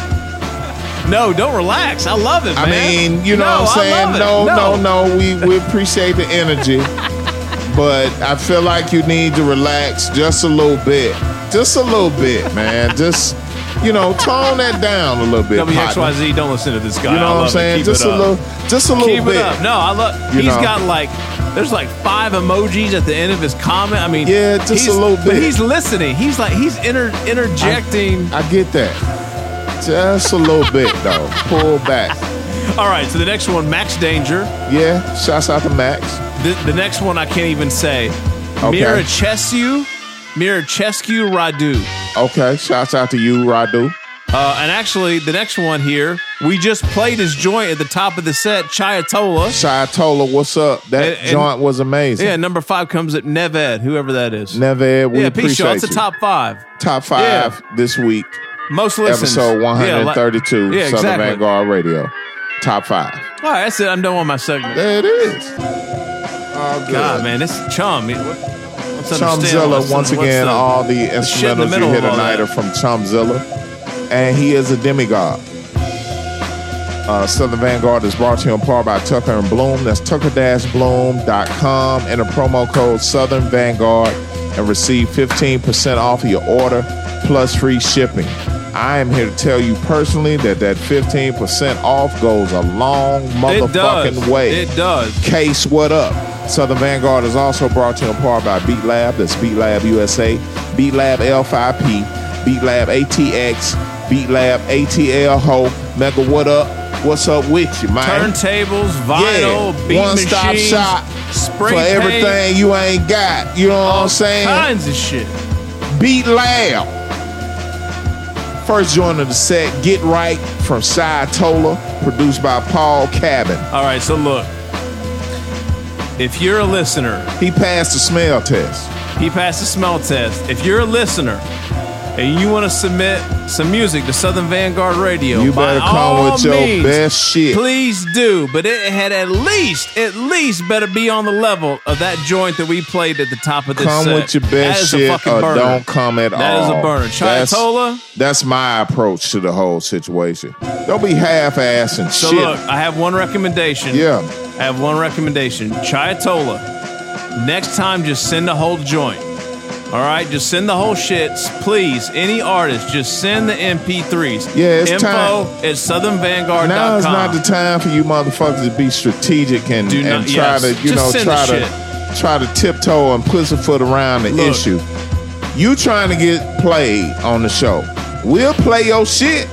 No, don't relax. I love it, I man. mean, you know No, what I'm saying? it. No, no, no. We we appreciate the energy, but I feel like you need to relax just a little bit, just a little bit, man. Just you know, tone that down a little bit. partner. WXYZ, don't listen to this guy. You know what I'm saying? Just a little, just a little Keep bit. it up. No, I love. He's know. got like. There's like five emojis at the end of his comment. I mean, Yeah, just a little But bit. he's listening. He's like he's inter, interjecting. I get that. Just a little bit though. Pull back. All right, so the next one, Max Danger. Yeah, shouts out to Max. The, the next one I can't even say. Okay. Mirachescu, Mirachescu Radu. Okay, shouts out to you, Radu. Uh, and actually, the next one here, we just played his joint at the top of the set, Chiatola. Chiatola, what's up? That And- and- joint was amazing. Yeah, number five comes at Neved, whoever that is. Neved, we yeah, appreciate y'all. It's a top five. Top five yeah. this week. Most listens. Episode Yeah, like- 132, Yeah, Southern exactly. Vanguard Radio. Top five. All right, that's it. I'm done with my segment. There it is. All good. God, man, this Chum. what- Chumzilla, once again, the- all the the in the instrumentals you hear tonight are from Chumzilla. And he is a demigod. Uh, Southern Vanguard is brought to you in part by Tucker and Bloom. That's tucker-bloom.com. Enter promo code Southern Vanguard and receive 15% off of your order plus free shipping. I am here to tell you personally that that 15% off goes a long It motherfucking way. It does. Case, what up? Southern Vanguard is also brought to you in part by Beat Lab. That's Beat Lab USA, Beat Lab L5P, Beat Lab ATX, Beat Lab ATL Ho. Mega, what up? What's up with you, man? Turntables, vinyl, yeah. beat One stop machines, shop spray for paint, everything you ain't got. You know what I'm saying? kinds of shit. Beat Lab. First joint of the set, Get Right from Cy Tola, produced by Paul Cabin. All right, so look. If you're a listener, He passed the smell test. he passed the smell test. If you're a listener and you want to submit some music to Southern Vanguard Radio, You better come with your best shit. Please do, but it had at least, at least better be on the level of that joint that we played at the top of this Come set. with your best shit or burner. don't come at all. That is a burner. Chiatola. That's my approach to the whole situation. Don't be half-ass and shit. So shit. look, I have one recommendation. Yeah. I have one recommendation. Chiatola. Next time, just send the whole joint. All right, just send the whole shit. Please, any artist, just send the MP3s. Yeah, it's Info time. at southernvanguard.com. now is not the time for you motherfuckers to be strategic and, Do and try yes. to, you Just know, send try the to try to tiptoe and pussyfoot around the Look. issue. You trying to get played on the show. We'll play your shit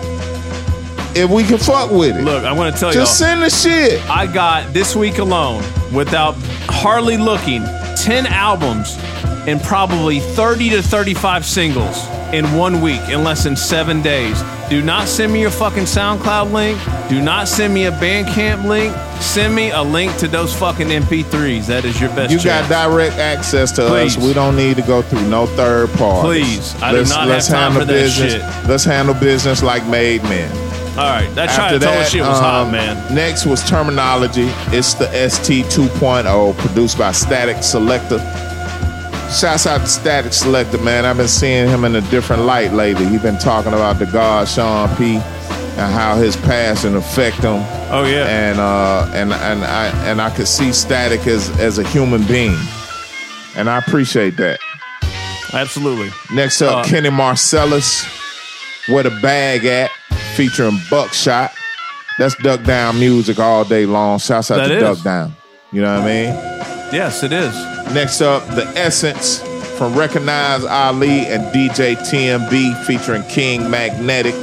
if we can fuck with it. Look, I'm going to tell you. Just send the shit. I got this week alone, without hardly looking, 10 albums and probably 30 to 35 singles in one week in less than seven days. Do not send me your fucking SoundCloud link. Do not send me a Bandcamp link. Send me a link to those fucking MP3s. That is your best You chance. got direct access to Please. us. We don't need to go through no third party. Please. I do not have time for that business. shit. Let's handle business like made men. All right, that After Chiatola that, shit was hot, um, man. Next was Termanology. It's the ST 2.0, produced by Statik Selektah. Shouts out to Statik Selektah, man. I've been seeing him in a different light lately. He's been talking about the God Sean P. and how his passion affect him. Oh yeah. And uh and and I and I could see Static as as a human being. And I appreciate that. Absolutely. Next up, Uh, Kenny Marcellus, Where the Bag At, featuring Buckshot. That's Duck Down music all day long. Shouts out to is. Duck Down. You know what I mean? Yes, it is. Next up, The Essence from Recognize Ali and DJ TMB featuring King Magnetic.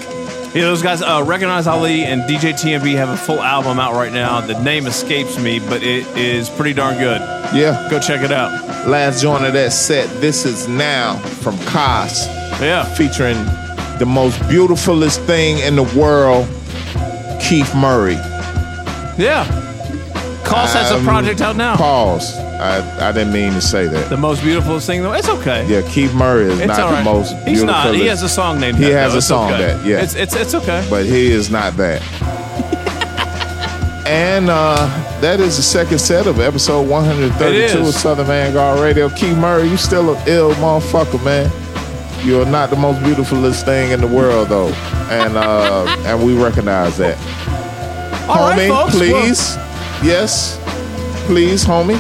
Yeah, those guys, uh, Recognize Ali and DJ TMB have a full album out right now. The name escapes me, but it is pretty darn good. Yeah. Go check it out. Last joint of that set, This Is Now from Kos. Yeah. Featuring the most beautifulest thing in the world, Keith Murray. Yeah. Koss has a Um, project out now. Pause. I, I didn't mean to say that. The most beautiful thing, though. It's okay. Yeah, Keith Murray is It's not all the right. most beautiful. He's not. He has a song named He that, has though. a It's song okay. that, yeah. It's, it's, it's okay. But he is not that. And uh, that is the second set of episode 132 It of is. Southern Vanguard Radio. Keith Murray, you still an ill motherfucker, man. You are not the most beautifulest thing in the world, though, and uh, and we recognize that. All right, homie, folks, please, yes, please, homie.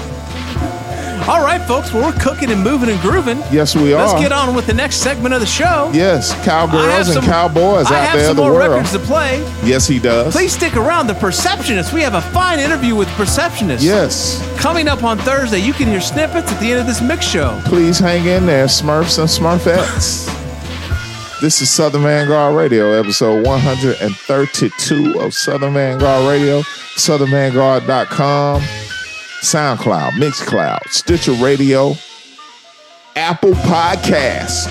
All right, folks. Well, we're cooking and moving and grooving. Yes, we are. Let's get on with the next segment of the show. Yes, I have cowgirls and cowboys I out there in the more world. records to play. Yes, he does. Please stick around. The Perceptionist. We have a fine interview with Perceptionist. Yes. Coming up on Thursday. You can hear snippets at the end of this mix show. Please hang in there, Smurfs and Smurfettes. This is Southern Vanguard Radio, episode 132 of Southern Vanguard Radio, southernvanguard.com, SoundCloud, Mixcloud, Stitcher Radio, Apple Podcast.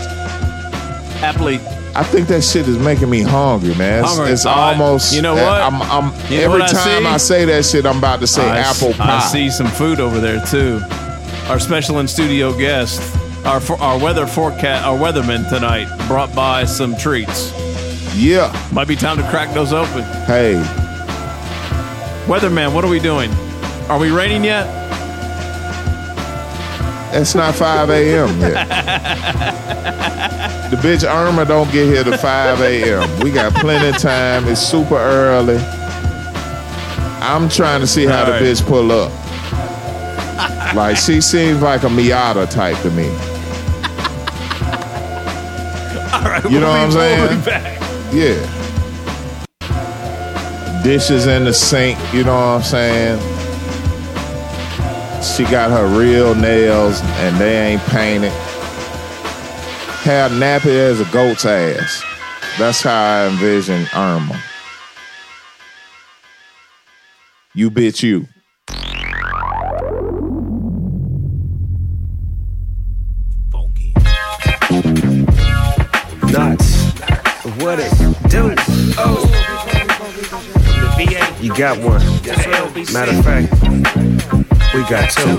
Happily. I think that shit is making me hungry, man. It's, Hungry. it's almost. You know eh, what? I'm, I'm, You every what time see? I say that shit, I'm about to say I, apple pie. I see some food over there too. Our special in studio guest, our for, our weather forecast, our weatherman tonight brought by some treats. Yeah. Might be time to crack those open. Hey, Weatherman, what are we doing? Are we raining yet? it's not 5 a.m. yet. The bitch Irma don't get here to 5 a.m. We got plenty of time. It's super early. I'm trying to see how the bitch pull up. Like she seems like a Miata type to me. You know what I'm saying? back. Yeah. Dishes in the sink, you know what I'm saying? She got her real nails and they ain't painted. Hair nappy as a goat's ass. That's how I envision Irma. You bitch you. Got one. Matter of fact, we got two.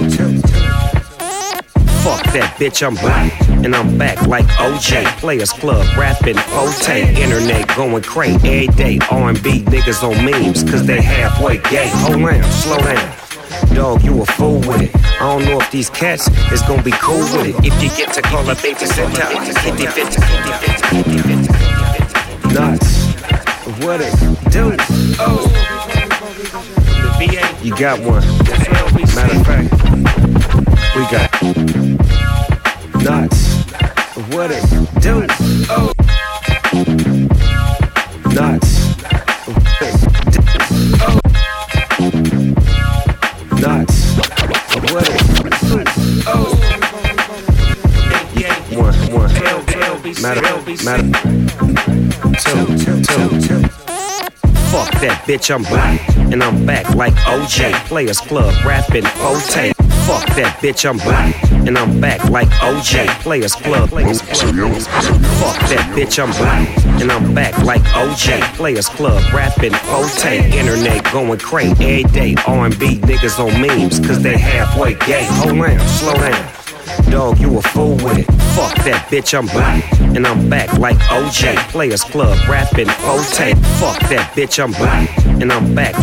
Fuck that bitch, I'm black. And I'm back like OJ. Players Club, rapping Forte. Internet going crazy every day. R&B niggas on memes, cause they halfway gay. Hold on, slow down. Dog, you a fool with it. I don't know if these cats is gonna be cool with it. If you get to call a baby center, kitty fit. Nuts. What it do? Oh. You got one. Matter of fact, we got nuts. What it do? Oh. Nuts. Oh. Nuts. What it. One, one. Matter, matter. Two, two, two. Fuck that bitch, I'm black. And I'm back like OJ. Players Club, rapping Forte. Fuck that bitch, I'm black. And I'm back like OJ. Players Club. Fuck that bitch, I'm black. And I'm back like OJ. Players Club, rapping Forte. Internet going crazy every day. R&B niggas on memes, cause they halfway gay. Hold on, slow down. Dog, you a fool with it. Fuck that bitch, I'm black. And I'm back like OJ. Players Club, rapping Forte. Fuck that bitch, I'm black. And I'm back.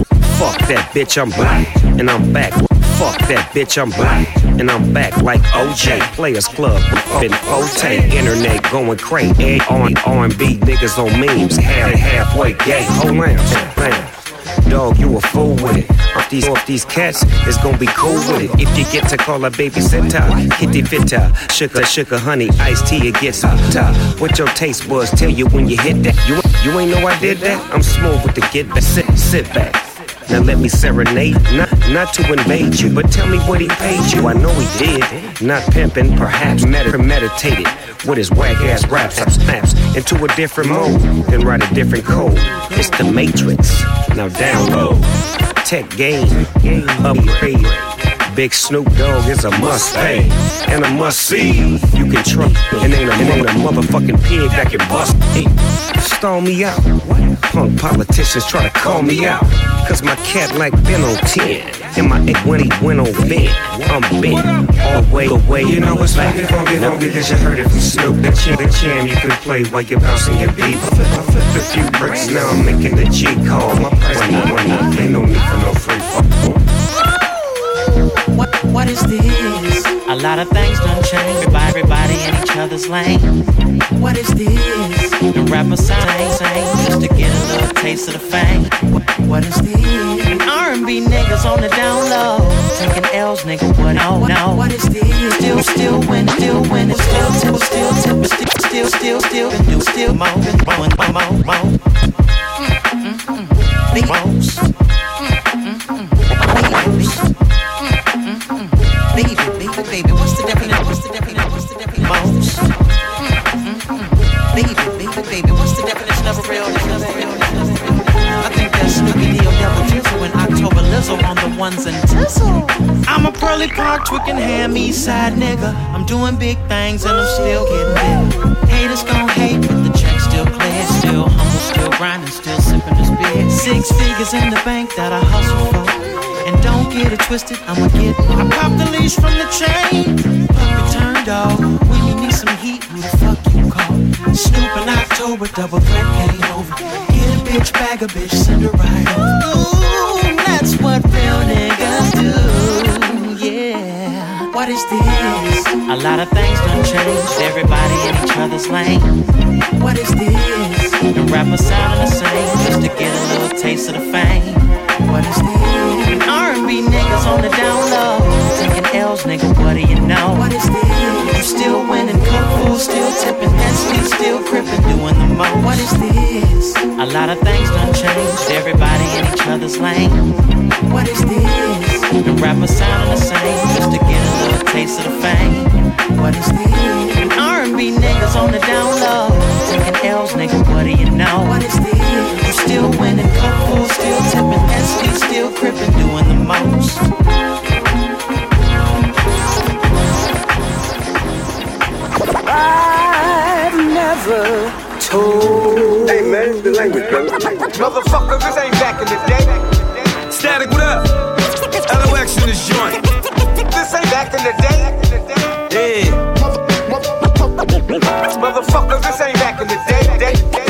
Fuck that bitch, I'm black. And I'm back. Fuck that bitch, I'm black. And I'm back like OJ. Players Club, rapping Forte. Internet going crazy. On R&B niggas on memes. Half, halfway gay. Hold on. Dog, you a fool with it. Off these, off these cats, it's gonna be cool with it. If you get to call a baby sitter, kitty fitter, sugar, sugar, honey, iced tea, it gets hotter. What your taste buds tell you when you hit that? You, you ain't know I did that? I'm smooth with the get back, sit, sit back. Now let me serenade, not not to invade you, but tell me what he paid you. I know he did, not pimping, perhaps med- meditated with his whack ass raps, snaps into a different mode, then write a different code. It's the Matrix. Now download, tech game, upgrade. Big Snoop Dogg is a must pay and a must see. You can trust, and ain't a, and ain't a motherfucking pig that can bust me. Stall me out. Punk politicians try to call me out. Cause my cat like been on 10. And my eight when he went on bent, I'm bent all the way, the way. You know what's back. funky, funky, funky, cause you heard it from Snoop. The jam, the jam you can play while you're bouncing your beat. I flipped a few bricks, now I'm making the G call. My price, money, money, ain't no need for no free fuck. What, what is this? A lot of things done change. Everybody, everybody in each other's lane. What is this? The rapper ain't same just to get a little taste of the fame. What, is this? R&B niggas on the down low, taking L's, nigga. What? No, no. What is this? Still, still win, still winning, still tip, still tip, still, still, still, still, and do still mo, mo, mo, mo, mo. Big real? I think that's Snoopy Dio Devil Tizzle and October Lizzo on the ones and tizzle. I'm a pearly park twicking ham east side nigga. I'm doing big things and I'm still getting big. Haters gon' hate, but the check still clear. Still humble, still grinding, still sipping this beer. Six figures in the bank that I hustle for. And don't get it twisted, I'ma get I pop the leash from the chain. Puppy turned off. When you need some heat, who? Snoop in October, double threat came over. Get a bitch, bag a bitch, send her right over. Ooh, that's what real niggas do. Yeah. What is this? A lot of things done changed. Everybody in each other's lane. What is this? The rappers sounding the same just to get a little taste of the fame. What is this? R&B niggas on the down low, taking L's, nigga. What do you know? What is this? You still winning, cup full, still tipping, Nestle, still crippin', doing the most. What is this? A lot of things done changed. Everybody in each other's lane. What is this? The rappers sounding the same just to get a little taste of the fame. What is this? R&B niggas on the down low, taking L's, nigga. What do you know? What is this? You still winning, cup full, still tipping, Nestle, still crippin', doing the most. I've never told. Hey man, the language, bro. Motherfucker, this ain't back in the day. Statik, what up? LOX in this joint. This ain't back in the day. Yeah. Motherfucker, this ain't back in the day. day, day, day.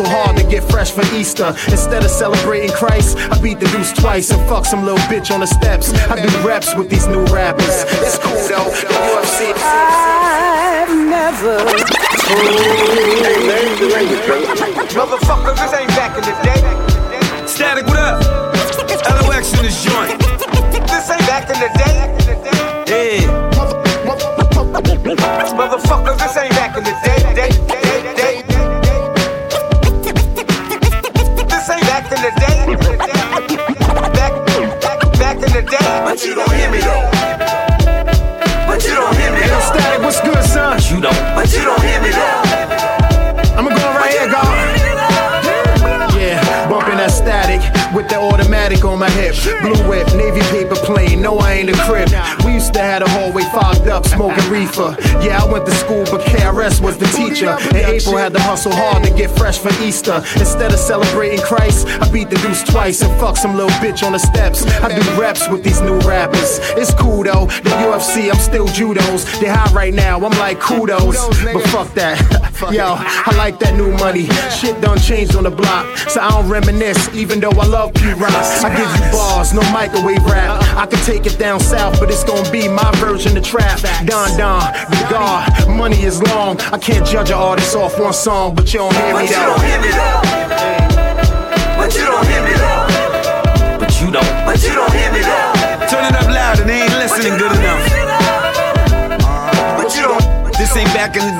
Hustle hard to get fresh for Easter. Instead of celebrating Christ, I beat the deuce twice and fuck some little bitch on the steps. I do reps with these new rappers. It's cool though. The UFC. I've never Hey man, the language, bro. Motherfucker, this ain't back in the day. Statik, what up? LOX in this joint. This ain't back in the day. Yeah. Motherfucker, this ain't hip. Blue whip, navy paper plane. No, I ain't a crib. We used to have the hallway fogged up, smoking reefer. Yeah, I went to school, but KRS was the teacher. And April had to hustle hard to get fresh for Easter. Instead of celebrating Christ, I beat the deuce twice and fuck some little bitch on the steps. I do reps with these new rappers. It's cool though. The UFC, I'm still judos. They high right now. I'm like kudos, but fuck that. Yo, I like that new money. Shit done changed on the block, so I don't reminisce. Even though I love Pete Rock, I give you bars, no microwave rap. I can take it down south, but it's gonna be my version of trap. Don Don, the God, money is long. I can't judge an artist off one song, but you don't hear me though. don't hear me though. But you don't hear me though. But you don't. But you don't hear me though. Turn it up loud and they ain't listening good enough. But you don't. This ain't back in the days. If it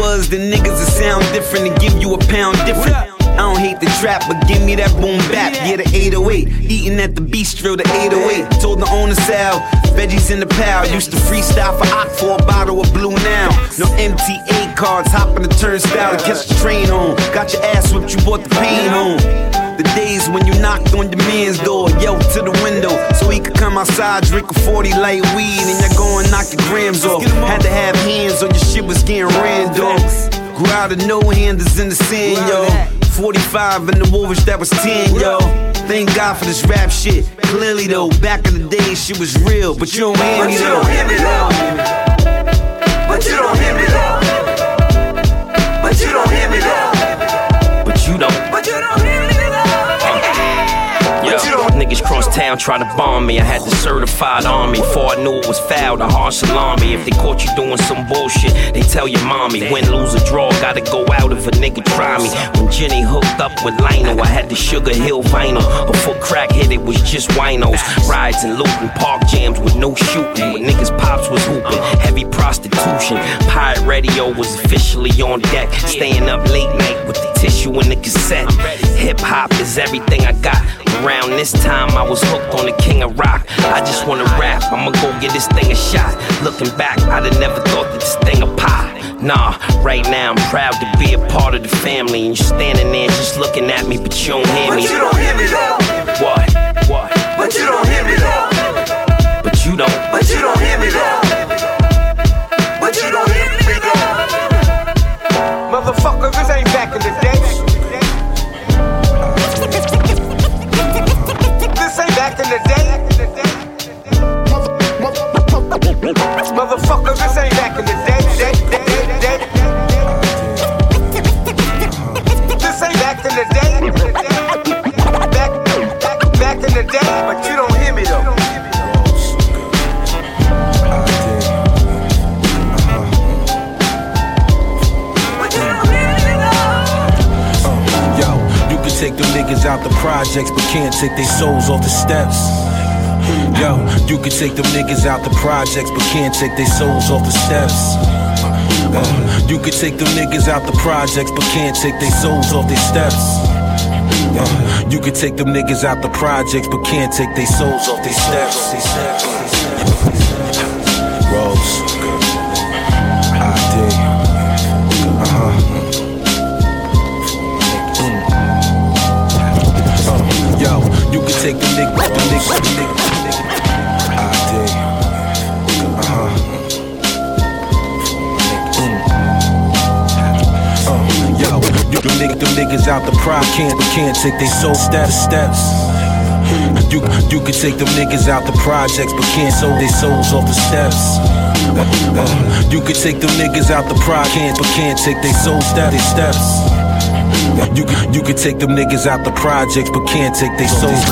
was, then niggas would sound different and give you a pound different. I don't hate the trap, but give me that boom bap. Yeah, the 808. Eating at the bistro, the 808. Told the owner Sal, veggies in the pal. Used to freestyle for Ock for a bottle of blue now. No MTA cards, hopping the turnstile to catch the train home. Got your ass whipped, you bought the pain home. The days when you knocked on the man's door, yelled to the window so he could come outside, drink a 40 light weed, and you're going knock your grams off. Had to have hands on your shit was getting ran off. Grew out of no handers in the sand, yo. 45 in the Woolwich, that was 10, yo. Thank God for this rap shit. Clearly though, back in the day, shit was real, But you don't hear me though. But you don't hear me though. Niggas cross town try to bomb me. I had the certified army. Before I knew it was foul, the harsh salami. If they caught you doing some bullshit, they tell your mommy. Win, lose, or draw, gotta go out if a nigga try me. When Jenny hooked up with Lino, I had the Sugar Hill vinyl. Before crack hit, it was just winos. Rides and looting, park jams with no shooting. When niggas pops was hooping, heavy prostitution. Pirate radio was officially on deck. Staying up late night with the tissue and the cassette. Hip hop is everything I got. Around this time, I was hooked on the king of rock. I just wanna rap, I'ma go get this thing a shot. Looking back, I'd have never thought that this thing a pop. Nah, right now I'm proud to be a part of the family. And you're standing there just looking at me, but you don't hear me. But you don't hear me though. What? What? But you don't hear me though. But you don't. But you don't niggas out the projects, but can't take their souls off the steps. Yo, you can take them niggas out the projects, but can't take their souls off the steps. Uh, you can take them niggas out the projects, but can't take their souls off their steps. Uh, you can take them niggas out the projects, but can't take their souls off their steps. Nigga, the nigga, the nigga, the nigga. Uh-huh. Uh, yo, you can nigga, them niggas out the pride can't, can't take they soul steps, steps. You, you can take them niggas out the projects, but can't sold their souls off the steps. Uh, uh, you can take them niggas out the pride, can't, but can't take their soul they steps. You can, you can take them niggas out the projects, but can't take their souls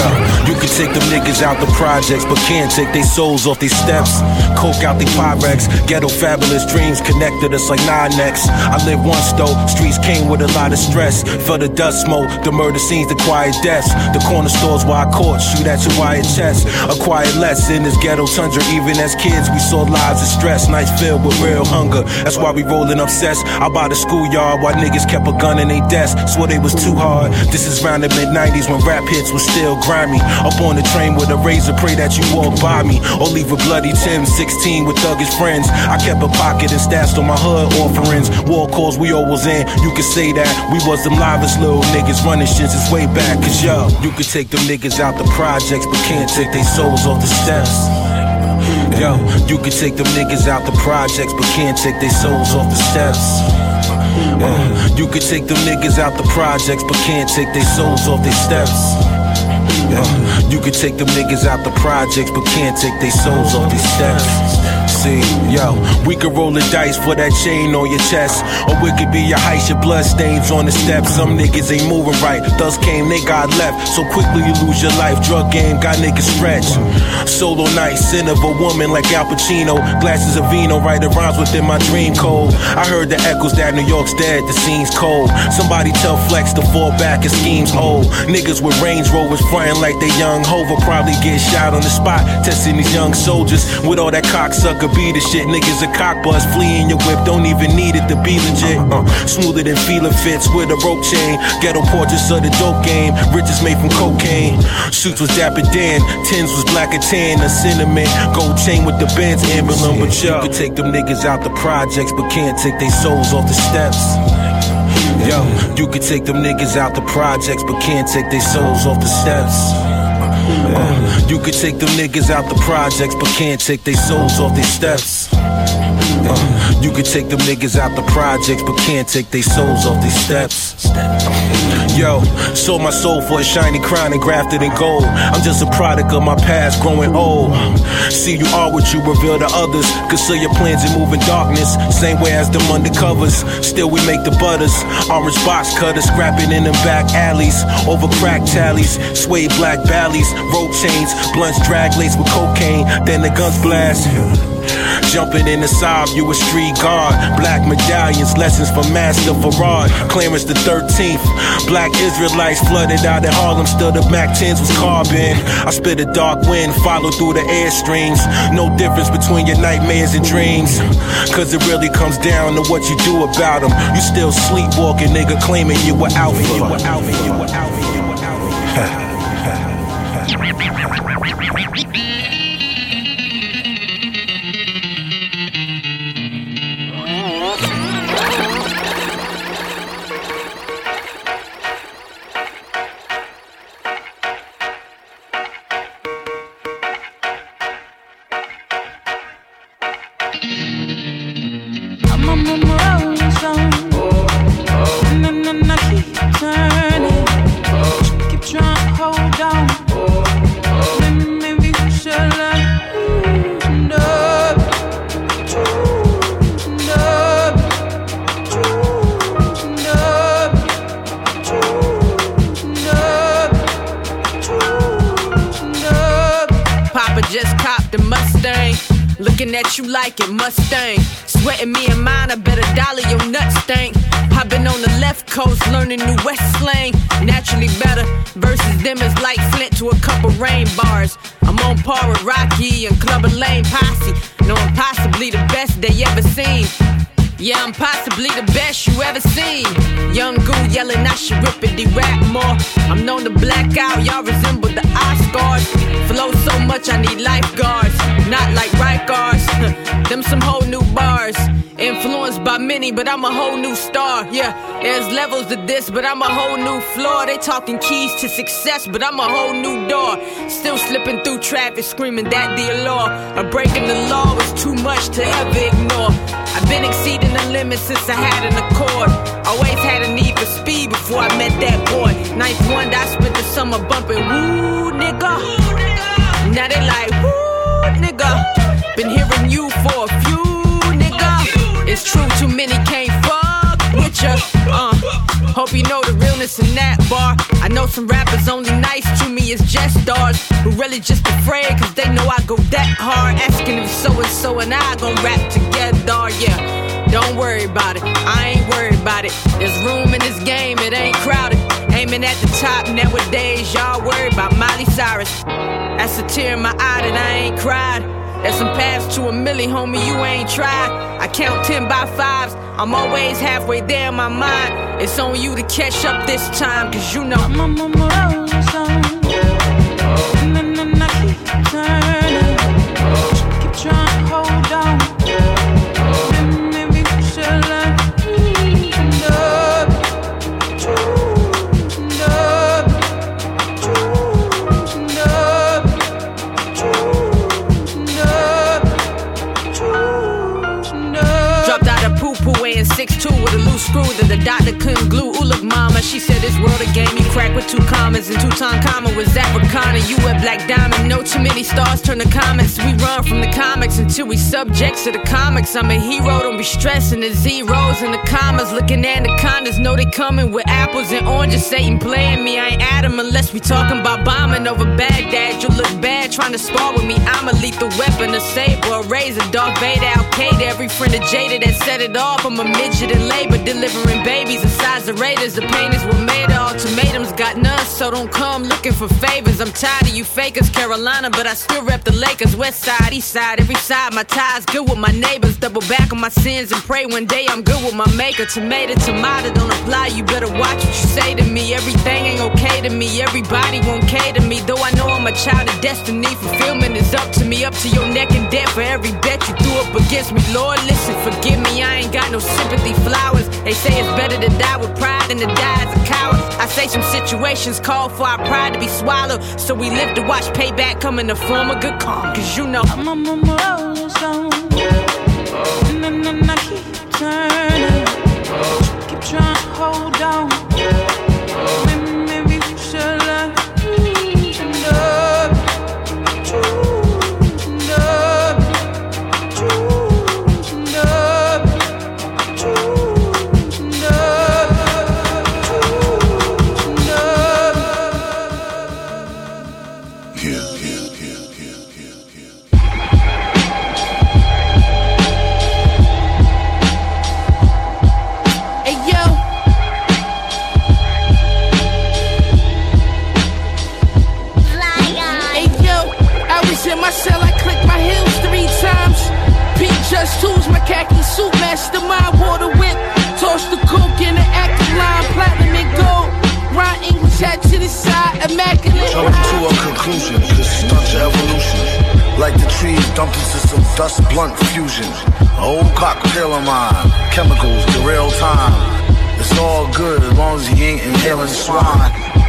the. Yo, you can take them niggas out the projects, but can't take their souls off their steps. Coke out they Pyrex, ghetto fabulous dreams connected us like nine necks. I lived once though, streets came with a lot of stress. For the dust smoke, the murder scenes, the quiet deaths. The corner stores where I caught, shoot at your wire chest. A quiet less in this ghetto tundra, even as kids, we saw lives of stress. Nights filled with real hunger, that's why we rolling obsessed. Out by the schoolyard, while niggas kept a gun in their desk. Swore they was too hard. This is round the mid 90s when rap hits was still grimy. Up on the train with a razor, pray that you walk by me. Or leave a bloody Tim, 16 with thuggish friends. I kept a pocket and stashed on my hood offerings. War calls we all was in, you could say that. We was them livest little niggas running shit since way back. Cause yo, you could take them niggas out the projects, but can't take their souls off the steps. Yo, you could take them niggas out the projects, but can't take their souls off the steps. Yeah. You could take them niggas out the projects, but can't take their souls off their steps. Yeah. You could take them niggas out the projects, but can't take their souls off their steps. See, yo, we could roll the dice for that chain on your chest. Or we could be your heist, your blood stains on the steps. Some niggas ain't moving right. Thus came, they got left. So quickly you lose your life. Drug game got niggas stretched. Solo night, sin of a woman like Al Pacino. Glasses of vino, write the rhymes within my dream code. I heard the echoes that New York's dead, the scene's cold. Somebody tell Flex to fall back and schemes old. Niggas with Range Rovers frying like they young Hova probably get shot on the spot. Testing these young soldiers with all that cocksucker be the shit. Niggas a cock buzz, flee in your whip, don't even need it to be legit. Uh, smoother than feeling fits with a rope chain. Ghetto portraits of the dope game. Riches made from cocaine. Suits was Dapper Dan, tins was black and tan. A cinnamon gold chain with the Benz emblem. But yo, you could take them niggas out the projects, but can't take their souls off the steps. Yo, you could take them niggas out the projects, but can't take their souls off the steps. Uh, you could take them niggas out the projects, but can't take their souls off their steps. Uh, you could take them niggas out the projects, but can't take their souls off their steps. Yo, sold my soul for a shiny crown and grafted in gold. I'm just a product of my past growing old. See, you are what you reveal to others. Conceal your plans and move in darkness. Same way as them undercovers. Still, we make the butters. Orange box cutters, scrapping in them back alleys. Over crack tallies, suede black valleys, rope chains, blunts drag laced with cocaine. Then the guns blast. Jumping in the Saab, you a street guard. Black medallions, lessons from Master Farad. Clearance the 13th. Black Israelites flooded out in Harlem, still the Mac 10s was carbon. I spit a dark wind, follow through the airstreams. No difference between your nightmares and dreams. Cause it really comes down to what you do about them. You still sleepwalking, nigga, claiming you were alpha. You were alpha, you were alpha, you were alpha. Oui, oui, oui, oui, oui, oui, oui, oui, oui. Like it, Mustang. Sweating me and mine, I better dollar your nut stank. I've been on the left coast learning new West slang. Naturally better versus them is like Flint to a couple rain bars. I'm on par with Rocky and Clubber Lang Posse. knowing possibly the best they ever seen. Yeah, I'm possibly the best you ever seen. Young goo yelling, I should rip it, rap more. I'm known to black out, y'all resemble the Oscars. Flow so much, I need lifeguards. Not like right guards, them some whole new bars. Influenced by many, but I'm a whole new star. Yeah, there's levels to this, but I'm a whole new floor. They talking keys to success, but I'm a whole new door. Still slipping through traffic, screaming that the law. Or breaking the law was too much to ever ignore. I've been exceeding the limits since I had an accord. Always had a need for speed before I met that boy. Ninth one, I spent the summer bumping woo nigga. Now they like woo nigga. Been hearing you for a few. True, too many can't fuck with ya. Uh, hope you know the realness in that bar. I know some rappers only nice to me as just stars who really just afraid cause they know I go that hard. Asking if so and so and I gon' rap together, yeah. Don't worry about it, I ain't worried about it. There's room in this game, it ain't crowded. Aiming at the top nowadays, y'all worry about Miley Cyrus. That's a tear in my eye that I ain't cried. There's some paths to a milli, homie, you ain't tried. I count 10 by fives, I'm always halfway there in my mind. It's on you to catch up this time, cause you know. Being 6'2 with a loose screw that the doctor couldn't glue. Ooh, look, mama, she said this world a game you crack with two commas and two time comma was Africana. You a black diamond, no too many stars turn to comments. We run from the comics until we subjects to the comics. I'm a hero, don't be stressing the zeros and the commas. Looking at anacondas, know they coming with apples and oranges. Satan playing me, I ain't Adam unless we talking about bombing over Baghdad. You look bad trying to spar with me. I'm a lethal weapon, a saber, a razor, Darth Vader, Al Qaeda. Every friend of Jada that set it off. I'm a midget in labor, delivering babies the size of Raiders. The paintings were made of ultimatums, got none, so don't come looking for favors. I'm tired of you fakers, Carolina, but I still rep the Lakers. West side, east side, every side. My ties good with my neighbors. Double back on my sins and pray one day I'm good with my maker. Tomato, tomato, don't apply. You better watch what you say to me. Everything ain't okay to me. Everybody won't cater me. Though I know I'm a child of destiny. Fulfillment is up to me, up to your neck and debt for every bet you threw up against me. Lord, listen, forgive me. I ain't got no sympathy flowers. They say it's better to die with pride than to die as a coward. I say some situations call for our pride to be swallowed. So we live to watch payback come in the form of good karma. Cause you know I'm I'm a rolling stone. And then I keep turning. Keep trying to hold on. Suit, mastermind, water whip. Toss the coke in the active line, platinum and gold. Ron English hat to the side, immaculate. Coming to a conclusion, this stunts your evolution. Like the trees dumped into some dust blunt fusion. A whole cocktail of mine, chemicals to real time. It's all good as long as he ain't inhaling swine.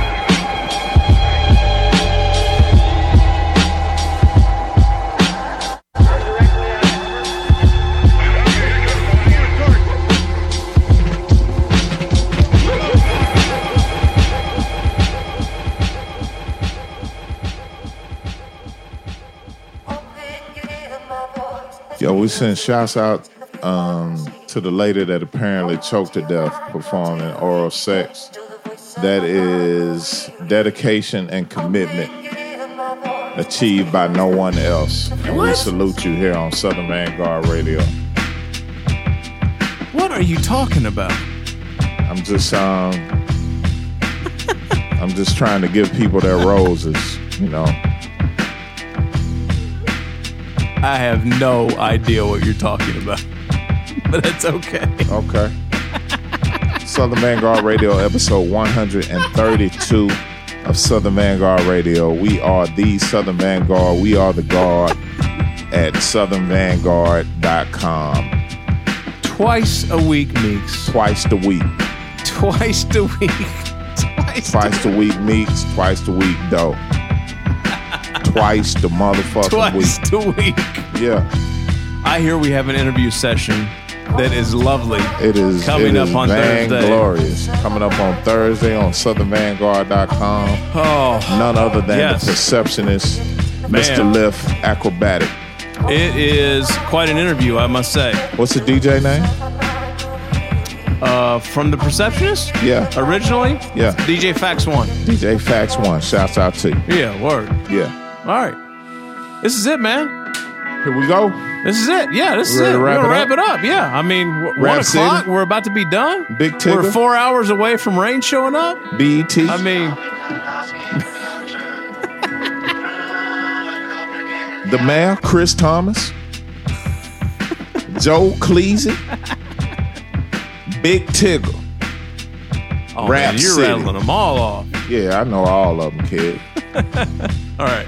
Yo, we send shouts out um, to the lady that apparently choked to death performing oral sex. That is dedication and commitment achieved by no one else. And we salute you here on Southern Vanguard Radio. What are you talking about? I'm just um I'm just trying to give people their roses, you know. I have no idea what you're talking about, but that's okay. Okay. Southern Vanguard Radio, episode 132 of Southern Vanguard Radio. We are the Southern Vanguard. We are the guard at southernvanguard.com. Twice a week, Meeks. Twice the week. Twice the week. Twice the week, Meeks. Twice the week, dough. Twice the motherfucking Twice week. the week. Yeah. I hear we have an interview session that is lovely. It is coming it up is on Thursday. glorious. Coming up on Thursday on southernvanguard.com. Oh, none other than yes. the perceptionist, Mr. Man. Lif Akrobatik. It is quite an interview, I must say. What's the DJ name? Uh, from the Perceptionist? Yeah. Originally? Yeah. DJ Fakts One. DJ Fakts One. Shouts out to you. Yeah, word. Yeah. All right. This is it, man. Here we go. This is it. Yeah, this is it. We're wrap gonna it wrap up? it up. Yeah. I mean, w- Rap one o'clock. City? We're about to be done. Big Tigger. We're four hours away from rain showing up. BET. I mean, The Mayor, Chris Thomas. Joe Cleasy. Big Tigger. oh Rap man, you're City. rattling them all off. Yeah, I know all of them, kid. All right.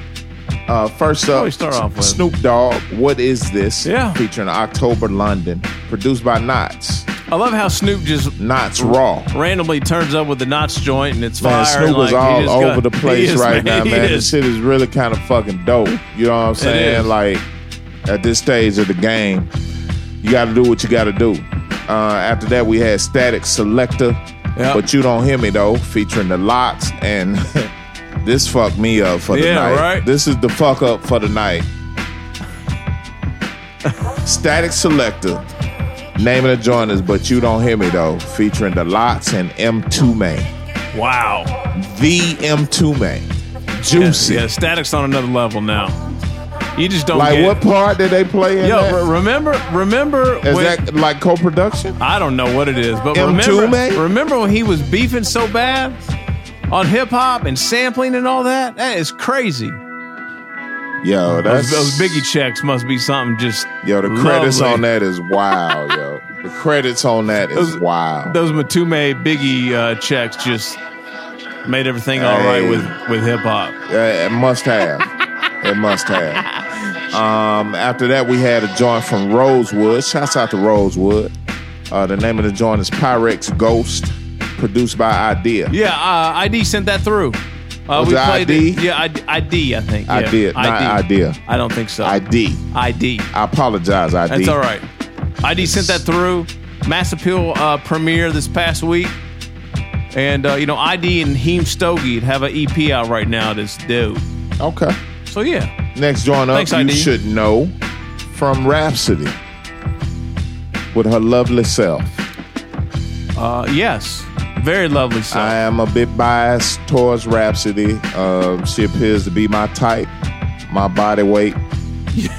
Uh, first up, start off with? Snoop Dogg, What Is This? Yeah. Featuring October London. Produced by Nottz. I love how Snoop just Nottz Raw. randomly turns up with the Nottz joint and it's Man, fire. Snoop and, was like, he all just over got- the place is, right now, man. is. This shit is really kind of fucking dope. You know what I'm saying? Like, at this stage of the game, you got to do what you got to do. Uh, after that, we had Statik Selektah. But you don't hear me though, featuring the LOX and this fucked me up for the Yeah, night. right? This is the fuck up for the night. Statik Selektah. Name of the joint is But You Don't Hear Me Though, featuring the LOX and Mtume Man. Wow. The Mtume Man. Juicy. Yeah, yeah, Statik's on another level now. You just don't like what part did they play in Yo, that? re- remember, remember Is when, that like co-production? I don't know what it is, but Mtume, remember, man? remember when he was beefing so bad on hip hop and sampling and all that? That is crazy. Yo, Those, that's those Biggie checks must be something just Yo, the credits lovely. on that is wild, yo. The credits on that is wild. Those Mtume Biggie uh, checks just made everything all right with with hip hop. Yeah, it must have. it must have. Um, after that, we had a joint from Rosewood. Shouts out to Rosewood. Uh, the name of the joint is Pyrex Ghost, produced by Idea. Yeah, uh, ID sent that through. Uh, Was we it played ID? it. Yeah, ID, ID, I think. I yeah. did, not idea. I don't think so. ID. ID. I apologize, ID. That's all right. ID sent that through. Mass Appeal uh, premiere this past week. And, uh, you know, ID and Heem Stogie have an EP out right now that's dope. Okay. So, yeah. Next joint up, Thanks, you ID. should know from Rapsody with her lovely self. Uh, yes. Very lovely self. I am a bit biased towards Rapsody. Um, she appears to be my type, my body weight.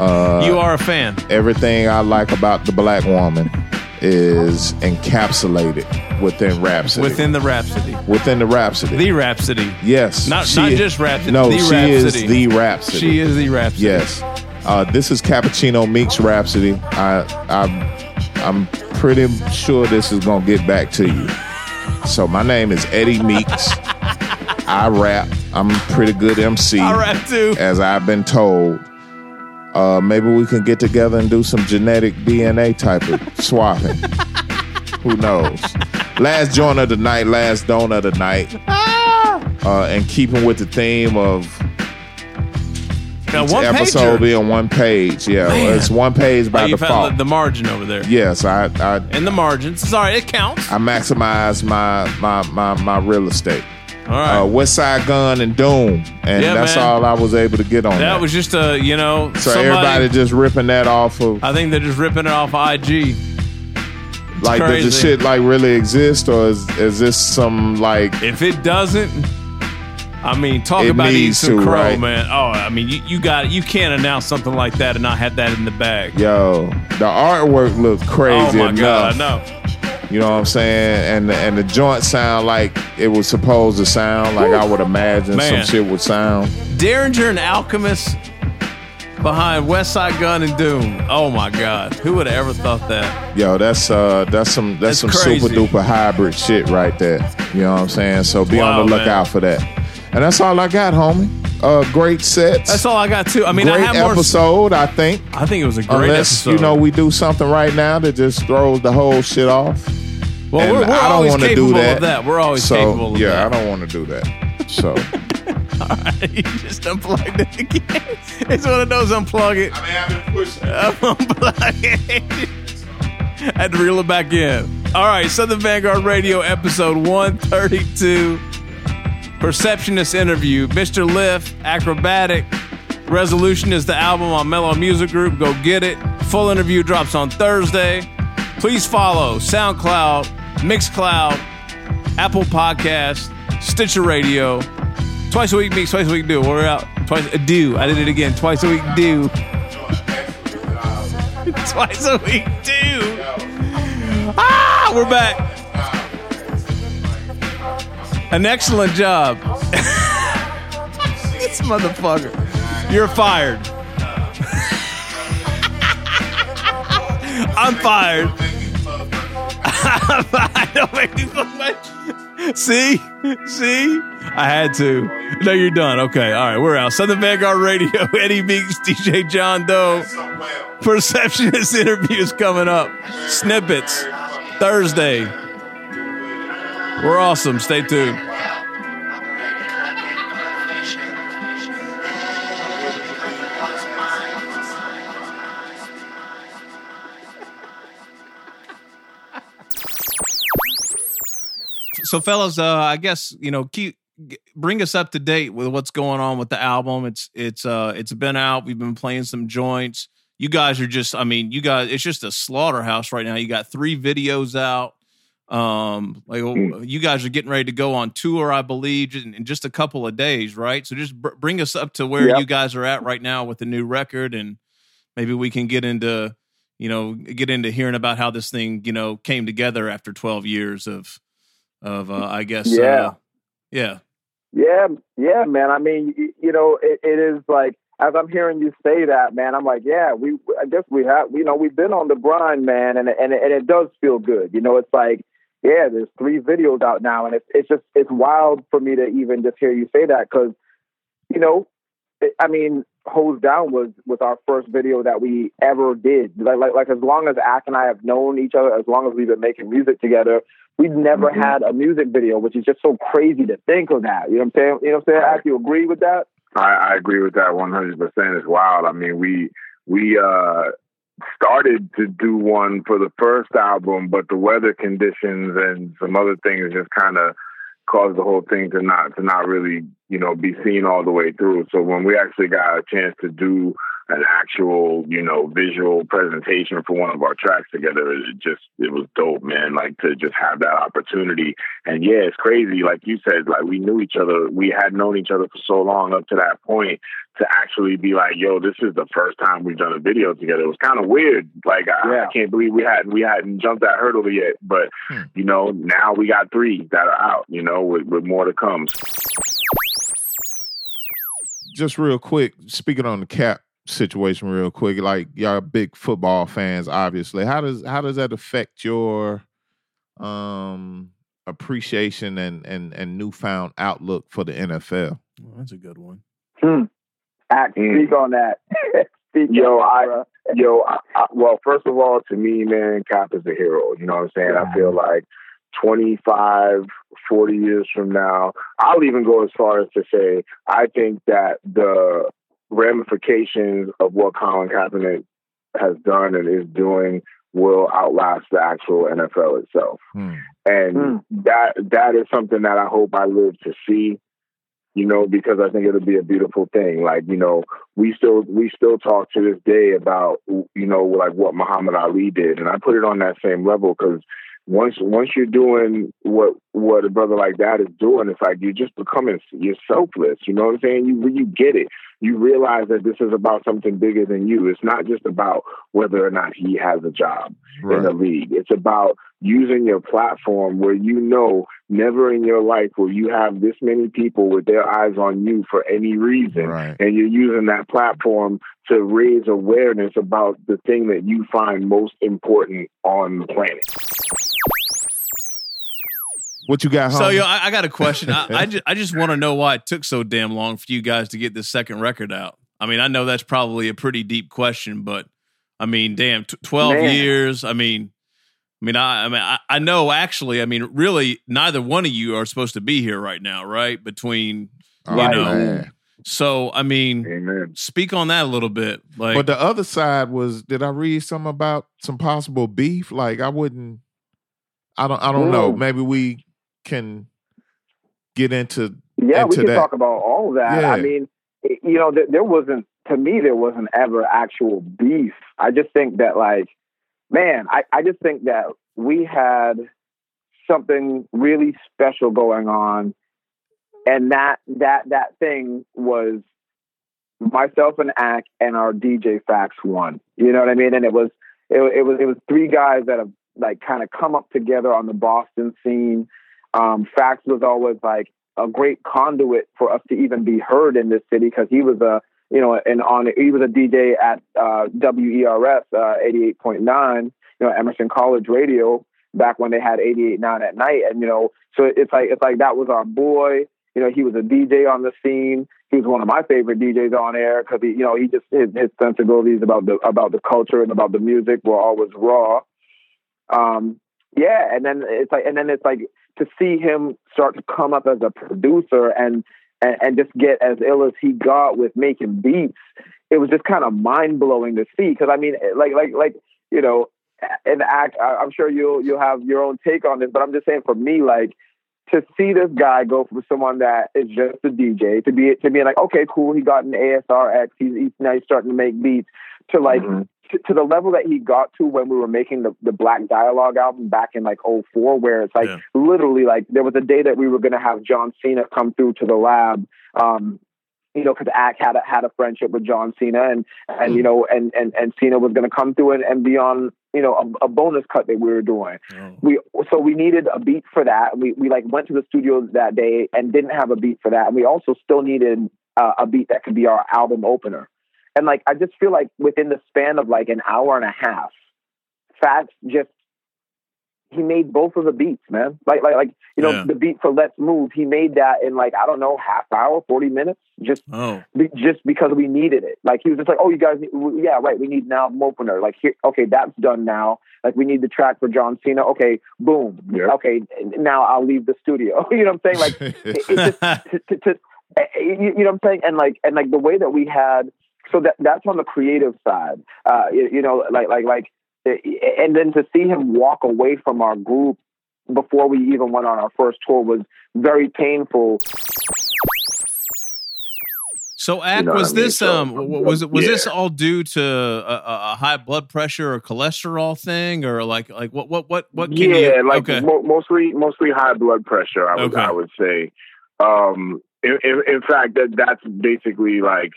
Uh, you are a fan. Everything I like about the black woman is encapsulated within Rapsody. Within the Rapsody. Within the Rapsody. The Rapsody. Yes. Not, she not just Rapsody. No, she Rapsody. is the Rapsody. She is the Rapsody. Yes. Uh, this is Cappuccino Meeks Rapsody. I, I'm, I'm pretty sure this is gonna get back to you. So my name is Eddie Meeks. I rap. I'm a pretty good MC. I rap too. As I've been told. Uh, maybe we can get together and do some genetic DNA type of swapping. Who knows? Last joint of the night, last donut of the night. Uh, and keeping with the theme of Now, one episode pager. being one page. Yeah, Man. it's one page by Oh, you default. found the, the margin over there. yes, I I, And the margins. Sorry, it counts. I maximize my my my my real estate. All right. Uh, Westside Gunn and Doom, and Yeah, that's man. all I was able to get on. that That, was just a, you know, so somebody- everybody just ripping that off of I think they're just ripping it off IG. like does crazy. the shit like really exist or is is this some like If it doesn't, I mean, talk It about eating some to, crow, right? man. Oh, I mean, you, you got you can't announce something like that and not have that in the bag. yo the artwork looks crazy oh my enough. god, I know. You know what I'm saying? And the, and the joint sound like it was supposed to sound like I would imagine Man. some shit would sound. Daringer and Alchemist behind Westside Gunn and Doom. Oh my god, who would have ever thought that? Yo, that's uh that's some that's, That's some crazy. super duper hybrid shit right there. You know what I'm saying? So be Wow, on the man. lookout for that. And that's all I got, homie. Uh great sets. That's all I got too. I mean, great I have more. episode, I think. I think it was a great Unless episode. you know we do something right now that just throws the whole shit off. Well, And we're- we're I don't wanna do that. that. We're always so, capable of yeah, that. I don't want to do that. So you just unplugged it again. It's one of those unplug it. I mean, I've been pushing. Unplug it. I had to reel it back in. All right, Southern Vanguard Radio, episode 132. Perceptionist interview. Mr. Lif, Akrobatik. Resolution is the album on Mello Music Group. Go get it. Full interview drops on Thursday. Please follow SoundCloud, Mixcloud, Apple Podcast, Stitcher Radio. Twice a week mix, twice a week do. We're out. Twice a do. I did it again. Twice a week do. twice a week do. Ah, we're back. An excellent job. this motherfucker. You're fired. I'm fired. I'm. Don't make me look like. See? See? I had to. No, you're done. Okay. All right. We're out. Southern Vanguard Radio. Eddie Meeks, DJ John Doe. Perceptionist interviews coming up. Snippets. Thursday. We're awesome. Stay tuned. so fellas uh, i guess you know keep bring us up to date with what's going on with the album. It's it's uh it's been out. We've been playing some joints. You guys are just i mean you guys it's just a slaughterhouse right now. You got three videos out. Um, like you guys are getting ready to go on tour, I believe, in, in just a couple of days, right? So just br- bring us up to where Yep. you guys are at right now with the new record, and maybe we can get into, you know, get into hearing about how this thing, you know, came together after twelve years of, of, uh, I guess, Yeah. uh, yeah. Yeah, yeah, man. I mean, you know, it, it is like as I'm hearing you say that, man. I'm like, yeah, we. I guess we have. You know, we've been on the grind, man, and and and it does feel good. You know, it's like, yeah, there's three videos out now, and it's it's just it's wild for me to even just hear you say that because, you know, it, I mean, hose down was was our first video that we ever did. Like like like as long as Ack and I have known each other, as long as we've been making music together, we've never Mhm. had a music video, which is just so crazy to think of that. You know what I'm saying? You know what I'm saying? Ack, you agree with that? I, I agree with that 100%. It's wild. I mean, we we uh, started to do one for the first album, but the weather conditions and some other things just kind of caused the whole thing to not to not really you know be seen all the way through. So when we actually got a chance to do an actual you know visual presentation for one of our tracks together, it just it was dope, man. Like to just have that opportunity. And yeah, it's crazy. Like you said, like we knew each other. We had known each other for so long up to that point to actually be like, yo, this is the first time we've done a video together. It was kind of weird. Like I, I can't believe we hadn't we hadn't jumped that hurdle yet. But hmm. you know, now we got three that are out. You know, with, with more to come. just real quick, speaking on the cap situation real quick, like y'all big football fans, obviously. How does how does that affect your um appreciation and and and newfound outlook for the NFL? that's a good one. Hmm. Ack, speak on that. speak Yo, I, yo, I, I, well, first of all, to me, man, Kap is a hero. You know what I'm saying? I feel like 25, 40 years from now, I'll even go as far as to say, I think that the ramifications of what Colin Kaepernick has done and is doing will outlast the actual NFL itself. Hmm. And hmm. that that is something that I hope I live to see you know, because I think it'll be a beautiful thing. Like, you know, we still we still talk to this day about you know like what Muhammad Ali did, and I put it on that same level because once once you're doing what what a brother like that is doing, it's like you're just becoming you're selfless. You know what I'm saying? You you get it. You realize that this is about something bigger than you. It's not just about whether or not he has a job in the league. It's about using your platform where you know never in your life will you have this many people with their eyes on you for any reason. And you're using that platform to raise awareness about the thing that you find most important on the planet. What you got, So, homie? yo, I, I got a question. I, I just, I just want to know why it took so damn long for you guys to get this second record out. I mean, I know that's probably a pretty deep question, but I mean, damn, t- twelve Man. years. I mean, I mean, I, I mean, I, I know actually. I mean, really, neither one of you are supposed to be here right now, right? Between you Right. know, Man. so I mean, speak on that a little bit. Like, but the other side was, did I read something about some possible beef? Like I wouldn't, I don't, I don't know. Mm. Maybe we can get into Yeah, we can that. talk about all that. I mean, you know, there, there wasn't to me there wasn't ever actual beef. I just think that like, man, I, I just think that we had something really special going on, and that that that thing was myself and Ack and our DJ Fakts One. You know what I mean? And it was it, it was it was three guys that have like kind of come up together on the Boston scene. Um, Fakts was always like a great conduit for us to even be heard in this city because he was a you know and on he was a DJ at uh, WERS uh, eighty eight point nine you know Emerson College Radio back when they had eighty eight nine at night. And you know so it's like it's like that was our boy. You know he was a DJ on the scene. He was one of my favorite DJs on air because he you know he just his, his sensibilities about the about the culture and about the music were always raw. Um yeah and then it's like and then it's like to see him start to come up as a producer and and, and just get as ill as he got with making beats it was just kind of mind blowing to see. Because I mean like like like you know and Ack I- I'm sure you'll you'll have your own take on this but I'm just saying for me like to see this guy go from someone that is just a DJ to be to be like, okay, cool, he got an ASRX, he's, he's now he's starting to make beats, to like mm-hmm. To, to the level that he got to when we were making the, the Black Dialogue album back in like 04, where it's like literally like there was a day that we were gonna have John Cena come through to the lab. Um, you know, because Ack had a, had a friendship with John Cena, and and you know, and and and Cena was going to come through and, and be on, you know, a, a bonus cut that we were doing. We so we needed a beat for that. We we like went to the studio that day and didn't have a beat for that, and we also still needed uh, a beat that could be our album opener. And like, I just feel like within the span of like an hour and a half, Fakts just he made both of the beats, man. Like, like, like, you know, Yeah. the beat for "Let's Move," he made that in like I don't know, half hour, forty minutes, just Oh. be, just because we needed it. Like he was just like, "Oh, you guys, need, yeah, right. We need an album opener. Like here, okay, that's done now. Like we need the track for John Cena. Okay, boom. Okay, now I'll leave the studio. you know what I'm saying? Like, it, it just to, to, to, eh, eh, you, you know what I'm saying? And like, and like the way that we had. So that that's on the creative side. Uh, you, you know, like like like, and then to see him walk away from our group before we even went on our first tour was very painful. So, Ack, know was I mean? this So, um was it was yeah. this all due to a, a a high blood pressure or cholesterol thing or like like what what what what can yeah, you, like okay mo- mostly mostly high blood pressure. I would Okay. I would say. Um, in, in, in fact, that that's basically like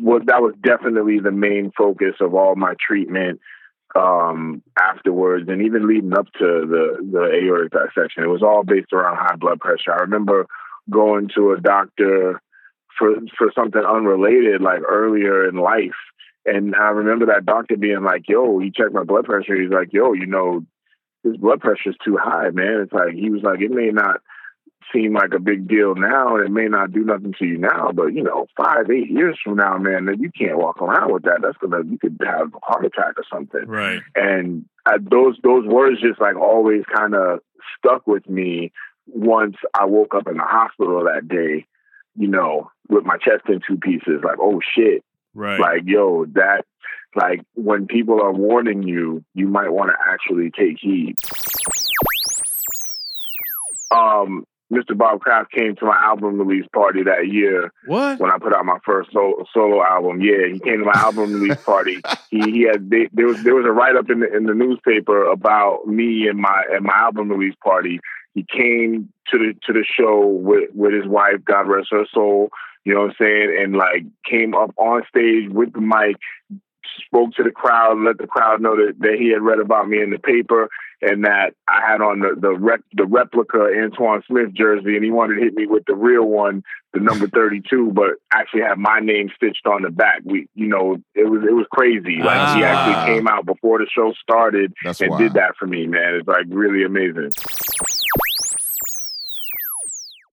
what that was definitely the main focus of all my treatment um, afterwards, and even leading up to the the aortic dissection. It was all based around high blood pressure. I remember going to a doctor for for something unrelated, like earlier in life. And I remember that doctor being like, "Yo, he checked my blood pressure. He's like, yo, you know, his blood pressure is too high, man. It's like he was like, it may not seem like a big deal now, it may not do nothing to you now, but you know, five, eight years from now, man, you can't walk around with that. That's gonna you could have a heart attack or something. right And uh, those those words just like always kind of stuck with me. Once I woke up in the hospital that day, you know, with my chest in two pieces, like, oh shit, right like yo, that like when people are warning you, you might want to actually take heed. Um, Mr. Bob Kraft came to my album release party that year. What? When I put out my first solo, solo album, yeah, he came to my album release party. he he had they, there was there was a write up in the in the newspaper about me and my and my album release party. He came to the to the show with with his wife, God rest her soul. You know what I'm saying? And like came up on stage with the mic, spoke to the crowd, let the crowd know that, that he had read about me in the paper and that I had on the the, rep, the replica Antowain Smith jersey, and he wanted to hit me with the real one, the number thirty two, but actually had my name stitched on the back. We, you know, it was it was crazy. Like he Ah. actually came out before the show started That's and wild. did that for me, man. It's like really amazing.